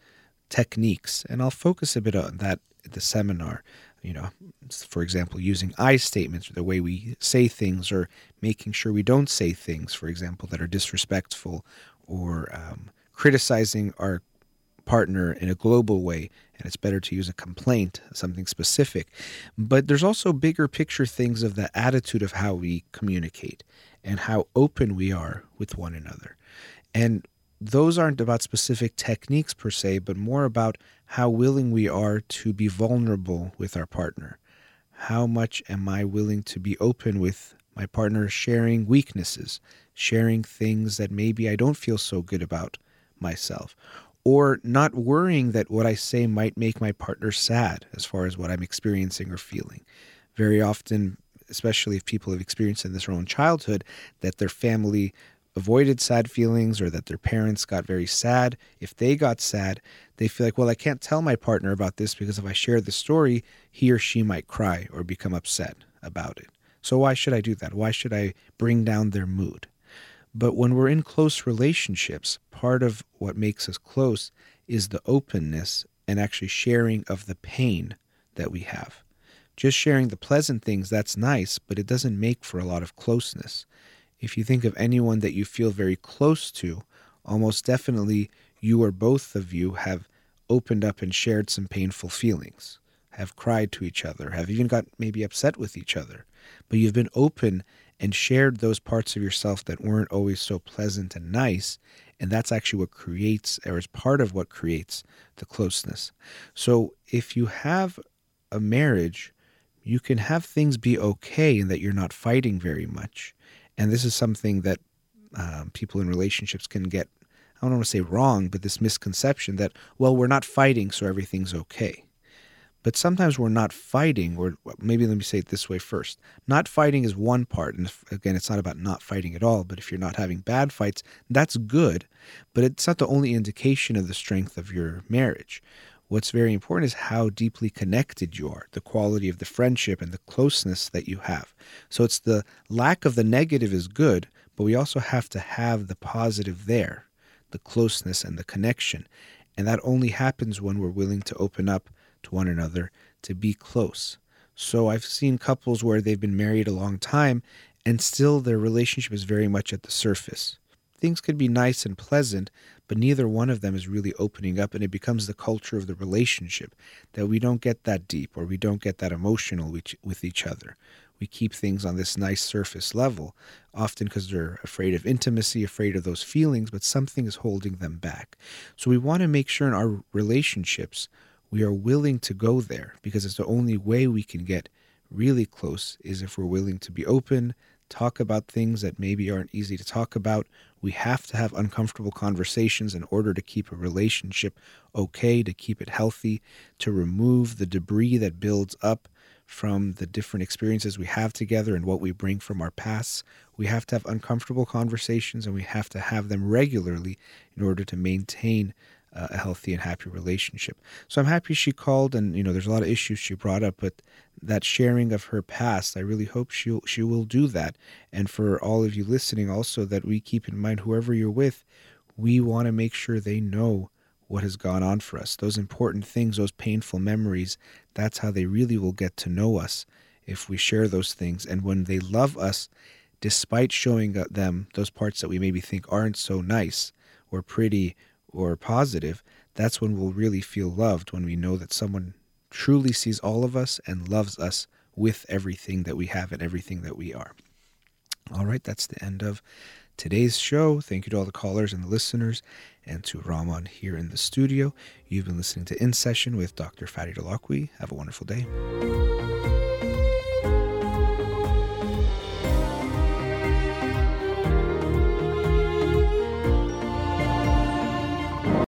techniques, and I'll focus a bit on that at the seminar. You know, for example, using I statements or the way we say things, or making sure we don't say things, for example, that are disrespectful, or um, criticizing our partner in a global way, and it's better to use a complaint, something specific. But there's also bigger picture things of the attitude of how we communicate and how open we are with one another. And those aren't about specific techniques per se, but more about how willing we are to be vulnerable with our partner. How much am I willing to be open with My partner sharing weaknesses, sharing things that maybe I don't feel so good about myself, or not worrying that what I say might make my partner sad as far as what I'm experiencing or feeling. Very often, especially if people have experienced in their own childhood, that their family avoided sad feelings or that their parents got very sad. If they got sad, they feel like, well, I can't tell my partner about this because if I share the story, he or she might cry or become upset about it. So why should I do that? Why should I bring down their mood? But when we're in close relationships, part of what makes us close is the openness and actually sharing of the pain that we have. Just sharing the pleasant things, that's nice, but it doesn't make for a lot of closeness. If you think of anyone that you feel very close to, almost definitely you or both of you have opened up and shared some painful feelings, have cried to each other, have even got maybe upset with each other. But you've been open and shared those parts of yourself that weren't always so pleasant and nice. And that's actually what creates, or is part of what creates the closeness. So if you have a marriage you can have things be okay in that you're not fighting very much. And this is something that um, people in relationships can get, I don't want to say wrong, but this misconception that, well, we're not fighting, so everything's okay. But sometimes we're not fighting, or maybe let me say it this way first. Not fighting is one part. And again, it's not about not fighting at all, but if you're not having bad fights, that's good. But it's not the only indication of the strength of your marriage. What's very important is how deeply connected you are, the quality of the friendship and the closeness that you have. So it's the lack of the negative is good, but we also have to have the positive there, the closeness and the connection. And that only happens when we're willing to open up to one another, to be close. So I've seen couples where they've been married a long time and still their relationship is very much at the surface. Things could be nice and pleasant, but neither one of them is really opening up and it becomes the culture of the relationship that we don't get that deep or we don't get that emotional with each other we keep things on this nice surface level often because they're afraid of intimacy afraid of those feelings but something is holding them back so we want to make sure in our relationships we are willing to go there because it's the only way we can get really close is if we're willing to be open talk about things that maybe aren't easy to talk about. We have to have uncomfortable conversations in order to keep a relationship okay, to keep it healthy, to remove the debris that builds up from the different experiences we have together and what we bring from our pasts. We have to have uncomfortable conversations and we have to have them regularly in order to maintain Uh, a healthy and happy relationship. So I'm happy she called, and you know, there's a lot of issues she brought up, but that sharing of her past, I really hope she she will do that. And for all of you listening, also that we keep in mind, whoever you're with, we want to make sure they know what has gone on for us. Those important things, those painful memories, that's how they really will get to know us if we share those things. And when they love us, despite showing uh, them those parts that we maybe think aren't so nice or pretty or positive, that's when we'll really feel loved when we know that someone truly sees all of us and loves us with everything that we have and everything that we are. All right, that's the end of today's show. Thank you to all the callers and the listeners and to Rahman here in the studio. You've been listening to In Session with Dr. Fadi Holakwi. Have a wonderful day.